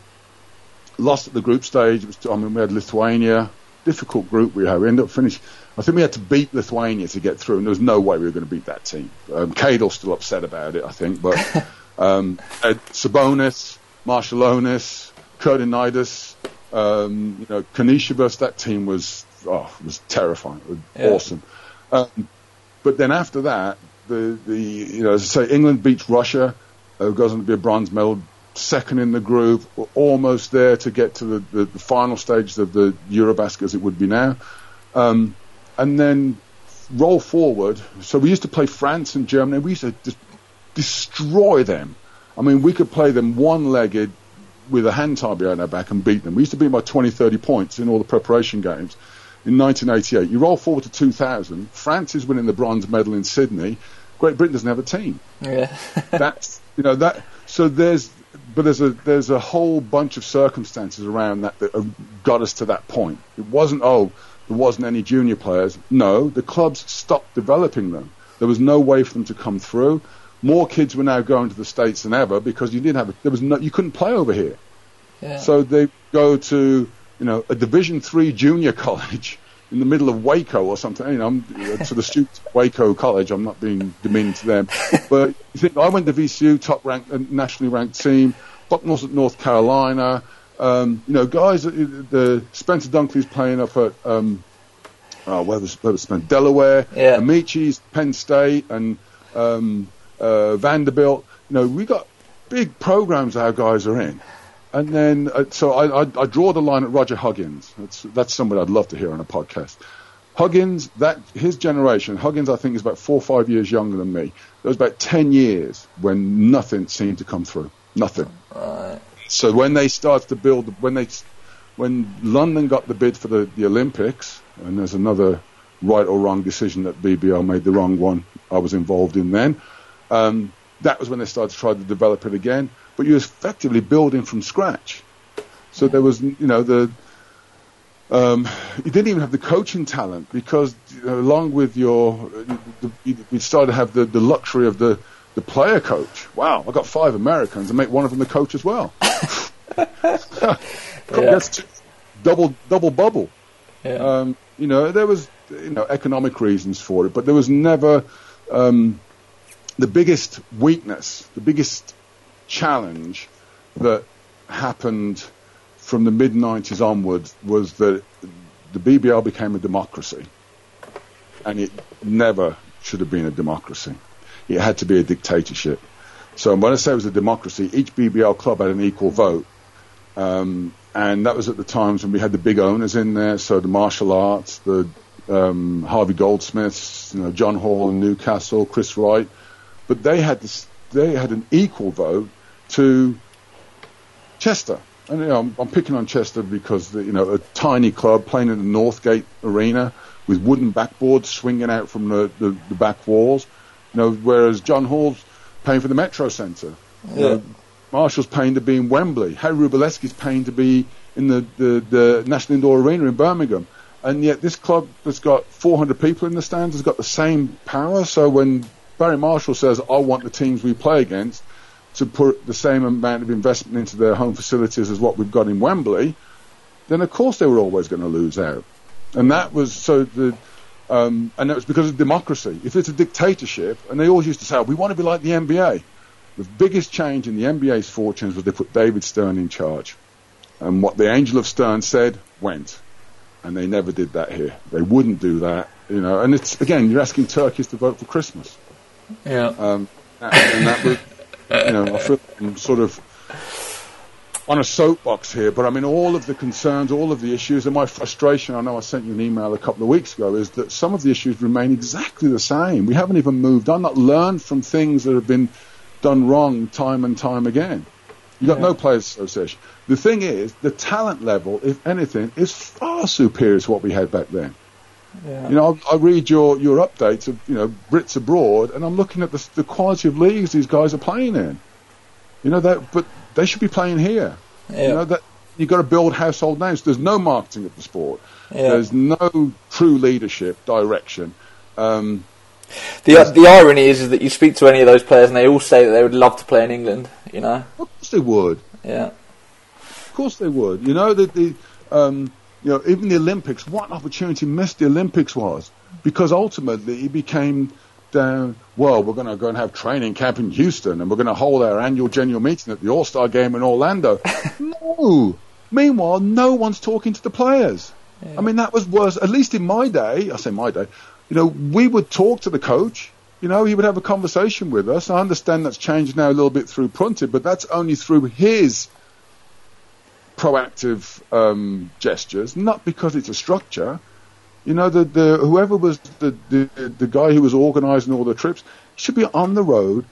lost at the group stage. It was, I mean, we had Lithuania. Difficult group we had. We ended up finishing. I think we had to beat Lithuania to get through, and there was no way we were going to beat that team. Um, Cadle's still upset about it, I think. But um, Sabonis, Marčiulionis, Kurtinaitis, um, you know, Kanisha versus that team was oh, was terrifying. Was Yeah. awesome. Um, but then after that, the, the you know, as I say, England beats Russia, uh, goes on to be a bronze medal second in the group, almost there to get to the, the, the final stages of the Eurobasket as it would be now. Um, and then roll forward. So we used to play France and Germany. We used to just destroy them. I mean, we could play them one-legged with a hand tie behind our back and beat them. We used to beat them by 20, 30 points in all the preparation games. In 1988, you roll forward to 2000. France is winning the bronze medal in Sydney. Great Britain doesn't have a team. Yeah. That's you know that. So there's, but there's a there's a whole bunch of circumstances around that that have got us to that point. It wasn't oh there wasn't any junior players. No, the clubs stopped developing them. There was no way for them to come through. More kids were now going to the states than ever because you didn't have there was no you couldn't play over here. Yeah. So they go to you know a Division three junior college in the middle of Waco or something. You know, I'm, to the students at Waco College, I'm not being demeaning to them, but you think I went to VCU, top ranked, uh, nationally ranked team. Bucknall's at North Carolina. Um, you know, guys, uh, the Spencer Dunkley's playing up at um, oh, where was, where was? Delaware. Yeah. Amaechi's Penn State and um, uh, Vanderbilt. You know, we got big programs our guys are in. And then, uh, so I, I, I draw the line at Roger Huggins. That's, that's somebody I'd love to hear on a podcast. Huggins, that his generation, Huggins, I think, is about four or five years younger than me. There was about 10 years when nothing seemed to come through. Nothing. Right. So when they started to build, when they, when London got the bid for the, the Olympics, and there's another right or wrong decision that BBL made the wrong one I was involved in then, um, that was when they started to try to develop it again but you're effectively building from scratch. So there was, you know, the um, you didn't even have the coaching talent because you know, along with your, we you started to have the, the luxury of the, the player coach. Wow, I got five Americans and make one of them the coach as well. Yeah. Double double bubble. Yeah. Um, you know, there was you know economic reasons for it, but there was never um, the biggest weakness, the biggest challenge that happened from the mid 90s onwards was that the BBL became a democracy. And it never should have been a democracy. It had to be a dictatorship. So when I say it was a democracy, each BBL club had an equal vote. Um, and that was at the times when we had the big owners in there, so the Marshall Arts, the um, Harvey Goldsmiths, you know, John Hall in Newcastle, Chris Wright, but they had this, they had an equal vote to Chester. And you know, I'm, I'm picking on Chester because the, you know a tiny club playing in the Northgate Arena with wooden backboards swinging out from the, the, the back walls. You know, whereas John Hall's paying for the Metro Centre. You know, Marshall's paying to be in Wembley. Harry Wrublewski's paying to be in the, the, the National Indoor Arena in Birmingham. And yet this club that's got 400 people in the stands has got the same power. So when Barry Marshall says, I want the teams we play against, to put the same amount of investment into their home facilities as what we've got in Wembley, then of course they were always going to lose out. And that was so the, um, and it was because of democracy. If it's a dictatorship, and they always used to say, oh, we want to be like the NBA. The biggest change in the NBA's fortunes was they put David Stern in charge. And what the Angel of Stern said went. And they never did that here. They wouldn't do that, you know. And it's, again, you're asking Turkeys to vote for Christmas. Yeah. Um, and that was, you know, I feel I'm sort of on a soapbox here, but I mean, all of the concerns, all of the issues, and my frustration, I know I sent you an email a couple of weeks ago, is that some of the issues remain exactly the same. We haven't even moved on, not learned from things that have been done wrong time and time again. You've got Yeah. no players association. The thing is, the talent level, if anything, is far superior to what we had back then. Yeah. You know, I, I read your, your updates of, you know, Brits abroad, and I'm looking at the, the quality of leagues these guys are playing in. You know, that, but they should be playing here. Yeah. You know, that you've got to build household names. There's no marketing of the sport. Yeah. There's no true leadership, direction. Um, The the irony is, is that you speak to any of those players and they all say that they would love to play in England. You know. of course they would. Yeah. Of course they would. You know that the, um, you know, even the Olympics. What an opportunity missed the Olympics was because ultimately it became down. Well, we're going to go and have training camp in Houston, and we're going to hold our annual general meeting at the All Star Game in Orlando. no. Meanwhile, no one's talking to the players. I mean, that was worse. At least in my day, I say my day. You know, we would talk to the coach. you know, he would have a conversation with us. I understand that's changed now a little bit through Prunty, but that's only through his proactive um, gestures, not because it's a structure. You know, the, the whoever was the, the the guy who was organising all the trips should be on the road,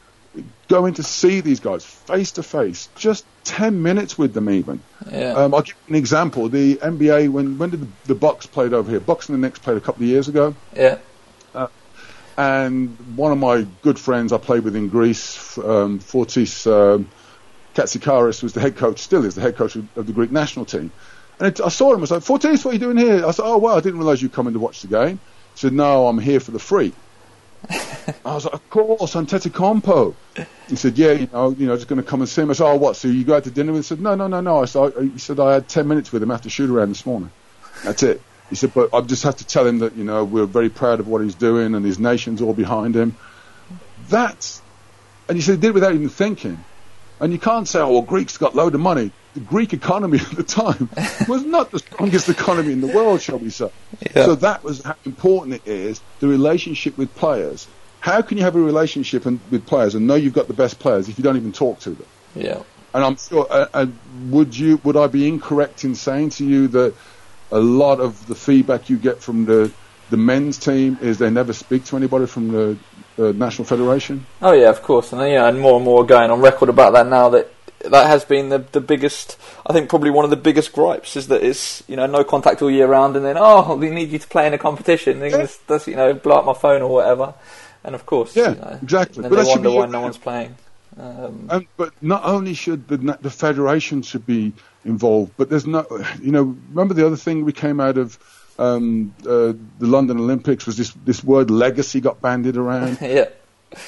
going to see these guys face to face, just ten minutes with them even. Yeah. Um, I'll give you an example. The NBA when when did the, the Bucks played over here? Bucks and the Knicks played a couple of years ago. Yeah. and one of my good friends I played with in Greece, um, Fotis um, Katsikaris, was the head coach, still is the head coach of, of the Greek national team. And it, I saw him, I was like, Fotis, what are you doing here? I said, oh, well, I didn't realise you were coming to watch the game. He said, no, I'm here for the free. I was like, of course, I'm Compo. He said, yeah, you know, you know, just going to come and see him. I said, oh, what, so you go out to dinner? He said, no, no, no, no. I said, I, he said, I had 10 minutes with him after shoot around this morning. That's it. He said, but I just have to tell him that, you know, we're very proud of what he's doing and his nation's all behind him. That's, and he said he did it without even thinking. And you can't say, oh, well, Greeks got load of money. The Greek economy at the time was not the strongest economy in the world, shall we say. Yeah. So that was how important it is, the relationship with players. How can you have a relationship and, with players and know you've got the best players if you don't even talk to them? Yeah. And I'm sure. Uh, uh, would you? Would I be incorrect in saying to you that a lot of the feedback you get from the the men's team is they never speak to anybody from the, the national federation? Oh yeah, of course, and yeah, and more and more are going on record about that now. That that has been the the biggest. I think probably one of the biggest gripes is that it's you know no contact all year round, and then oh we need you to play in a competition. And Yeah. that's, that's you know blow up my phone or whatever. And of course, Yeah, you know, exactly. Then But they wonder be why no one's playing. Um, Um, but not only should the the federation should be involved, but there's no, you know, remember the other thing we came out of um, uh, the London Olympics was this this word legacy got bandied around. yeah,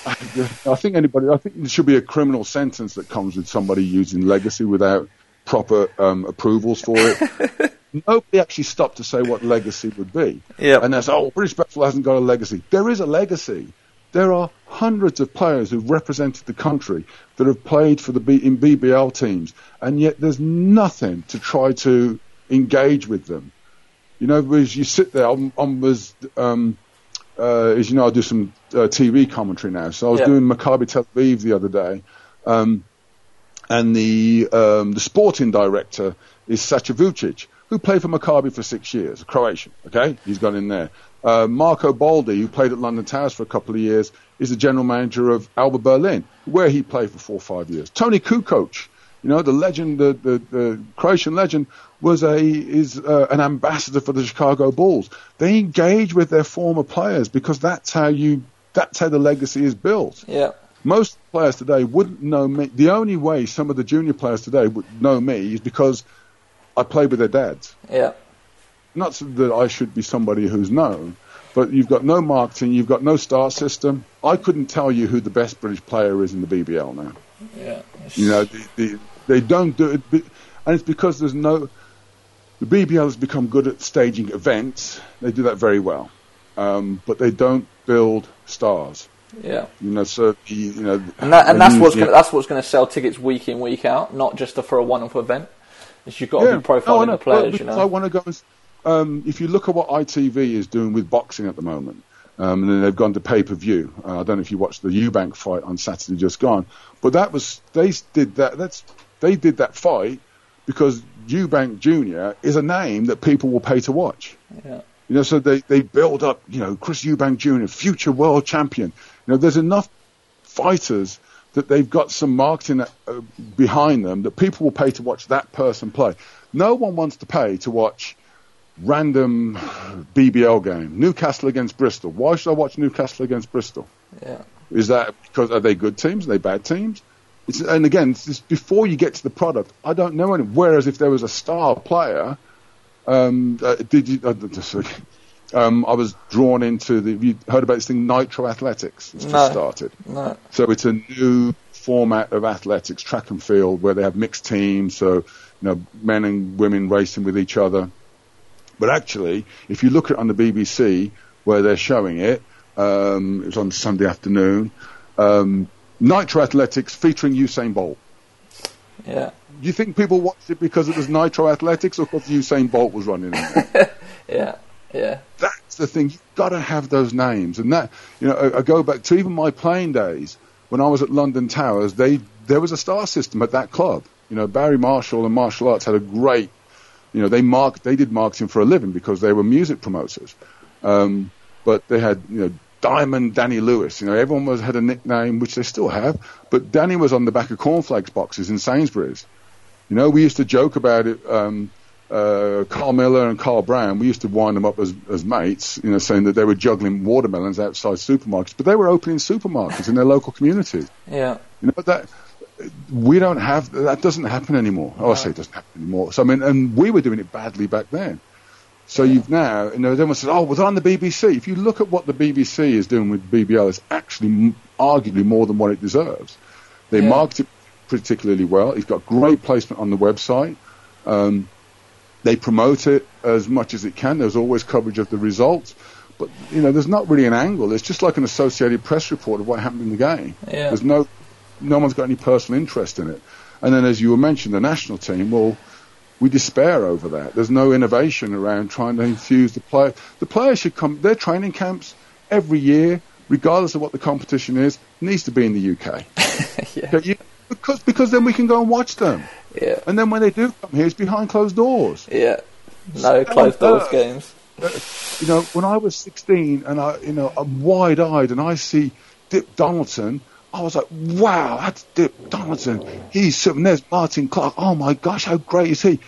I think anybody, I think there should be a criminal sentence that comes with somebody using legacy without proper um, approvals for it. Nobody actually stopped to say what legacy would be. Yeah. And that's, oh, British basketball hasn't got a legacy. There is a legacy. There are hundreds of players who've represented the country that have played for the B- in BBL teams, and yet there's nothing to try to engage with them. You know, as you sit there, I'm, I'm was, um, uh, as you know, I do some uh, TV commentary now. So I was Yeah. doing Maccabi Tel Aviv the other day, um, and the um, the sporting director is Sacha Vucic, who played for Maccabi for six years, a Croatian. Okay, he's gone in there. Uh, Marco Baldi, who played at London Towers for a couple of years, is the general manager of Alba Berlin, where he played for four or five years. Toni Kukoč, you know, the legend, the, the, the Croatian legend, was a is uh, an ambassador for the Chicago Bulls. They engage with their former players because that's how you that's how the legacy is built. yeah, Most players today wouldn't know me. The only way some of the junior players today would know me is because I played with their dads. yeah, Not so that I should be somebody who's known, but you've got no marketing, you've got no star system. I couldn't tell you who the best British player is in the BBL now. Yeah. You know, the, the, they don't do it, and it's because there's no. The BBL has become good at staging events. They do that very well, um, but they don't build stars. yeah. You know, so the, you know, And, that, and that's what's gonna, that's what's going to sell tickets week in week out, not just for a one-off event. Is you've got to be profiling No, know, the players, but you know. I want to go. And, um, if you look at what ITV is doing with boxing at the moment, um, and then they've gone to pay per view. Uh, I don't know if you watched the Eubank fight on Saturday just gone, but that was they did that. That's they did that fight because Eubank Junior is a name that people will pay to watch. Yeah. You know, so they, they build up, you know, Chris Eubank Jr., future world champion. You know, there's enough fighters that they've got some marketing uh, behind them that people will pay to watch that person play. No one wants to pay to watch random BBL game. Newcastle against Bristol. Why should I watch Newcastle against Bristol? Yeah. Is that because are they good teams? Are they bad teams? It's, and again, it's before you get to the product, I don't know any. Whereas if there was a star player, um, uh, did you? Uh, um, I was drawn into the. You heard about this thing, Nitro Athletics? It's just No. started. No. So it's a new format of athletics, track and field, where they have mixed teams, so you know men and women racing with each other. But actually, if you look at it on the BBC where they're showing it, um, it was on Sunday afternoon. Um, Nitro Athletics featuring Usain Bolt. Yeah. Do you think people watched it because it was Nitro Athletics or because Usain Bolt was running in there? Yeah. Yeah. That's the thing. You've got to have those names, and that you know, I, I go back to even my playing days when I was at London Towers. They there was a star system at that club. You know, Barry Marshall and Marshall Arts had a great. You know, they marked they did marketing for a living because they were music promoters. Um, but they had you know Diamond Danny Lewis. You know, everyone was had a nickname, which they still have. But Danny was on the back of cornflakes boxes in Sainsbury's. You know, we used to joke about it. Um, uh, Carl Miller and Carl Brown, we used to wind them up as, as mates, you know, saying that they were juggling watermelons outside supermarkets, but they were opening supermarkets in their local communities. Yeah. You know, that we don't have that doesn't happen anymore. Oh, I say it doesn't happen anymore. So I mean, and we were doing it badly back then. So yeah. you've now, you know, everyone says, "Oh, was on the BBC?" If you look at what the BBC is doing with BBL, it's actually arguably more than what it deserves. They yeah. market it particularly well. It's got great placement on the website. Um, they promote it as much as it can. There's always coverage of the results. But, you know, there's not really an angle. It's just like an Associated Press report of what happened in the game. Yeah. There's no, no one's got any personal interest in it. And then, as you were mentioned, the national team, well, we despair over that. There's no innovation around trying to infuse the player. The players should come, their training camps every year, regardless of what the competition is, needs to be in the UK. yeah. because, because then we can go and watch them. Yeah. And then when they do come here, it's behind closed doors. Yeah. No closed doors games. Uh, you know, when I was 16 and I, you know, I'm wide eyed and I see Dip Donaldson, I was like, wow, that's Dip Donaldson. He's sitting there's Martin Clark. Oh my gosh, how great is he?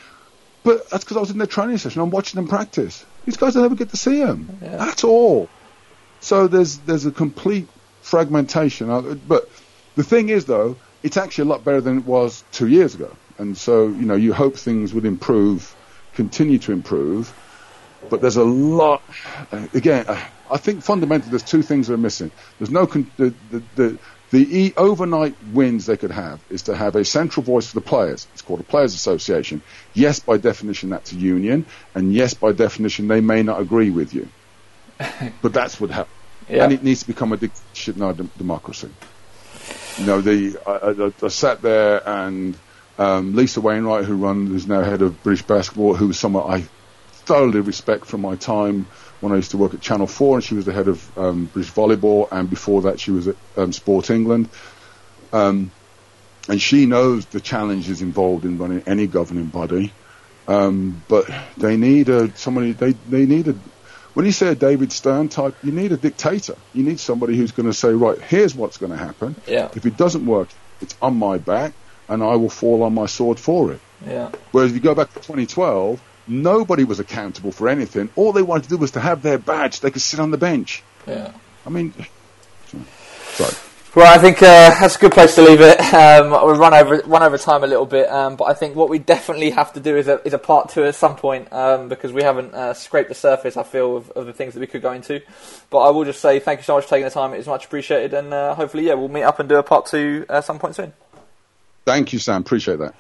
But that's because I was in the training session. I'm watching them practice. These guys I never get to see them. Yeah. That's all. So there's there's a complete fragmentation. But the thing is, though, it's actually a lot better than it was two years ago. And so, you know, you hope things would improve, continue to improve. But there's a lot. Uh, again, uh, I think fundamentally there's two things that are missing. There's no con- the the the, the e- overnight wins they could have is to have a central voice for the players. It's called a players' association. Yes, by definition that's a union, and yes, by definition they may not agree with you. but that's what happens. Yeah. And it needs to become a dictatorship, democracy. You know, the I, I, I sat there and um, Lisa Wainwright, who runs, who's now head of British basketball, who was someone I thoroughly respect from my time when I used to work at Channel 4, and she was the head of um, British volleyball, and before that she was at um, Sport England. Um, and she knows the challenges involved in running any governing body. Um, but they need a somebody. They they need a. When you say a David Stern type, you need a dictator. You need somebody who's going to say, right, here's what's going to happen. Yeah. If it doesn't work, it's on my back and I will fall on my sword for it. Yeah. Whereas if you go back to 2012, nobody was accountable for anything. All they wanted to do was to have their badge. They could sit on the bench. Yeah. I mean, sorry. Well, I think uh, that's a good place to leave it. Um, we'll run over run over time a little bit, um, but I think what we definitely have to do is a, is a part two at some point um, because we haven't uh, scraped the surface. I feel of, of, the things that we could go into. But I will just say thank you so much for taking the time. It is much appreciated, and uh, hopefully, yeah, we'll meet up and do a part two at some point soon. Thank you, Sam. Appreciate that.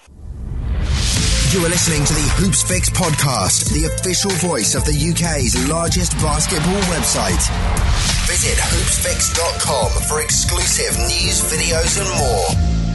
You are listening to the Hoopsfix podcast, the official voice of the UK's largest basketball website. Visit hoopsfix.com for exclusive news, videos, and more.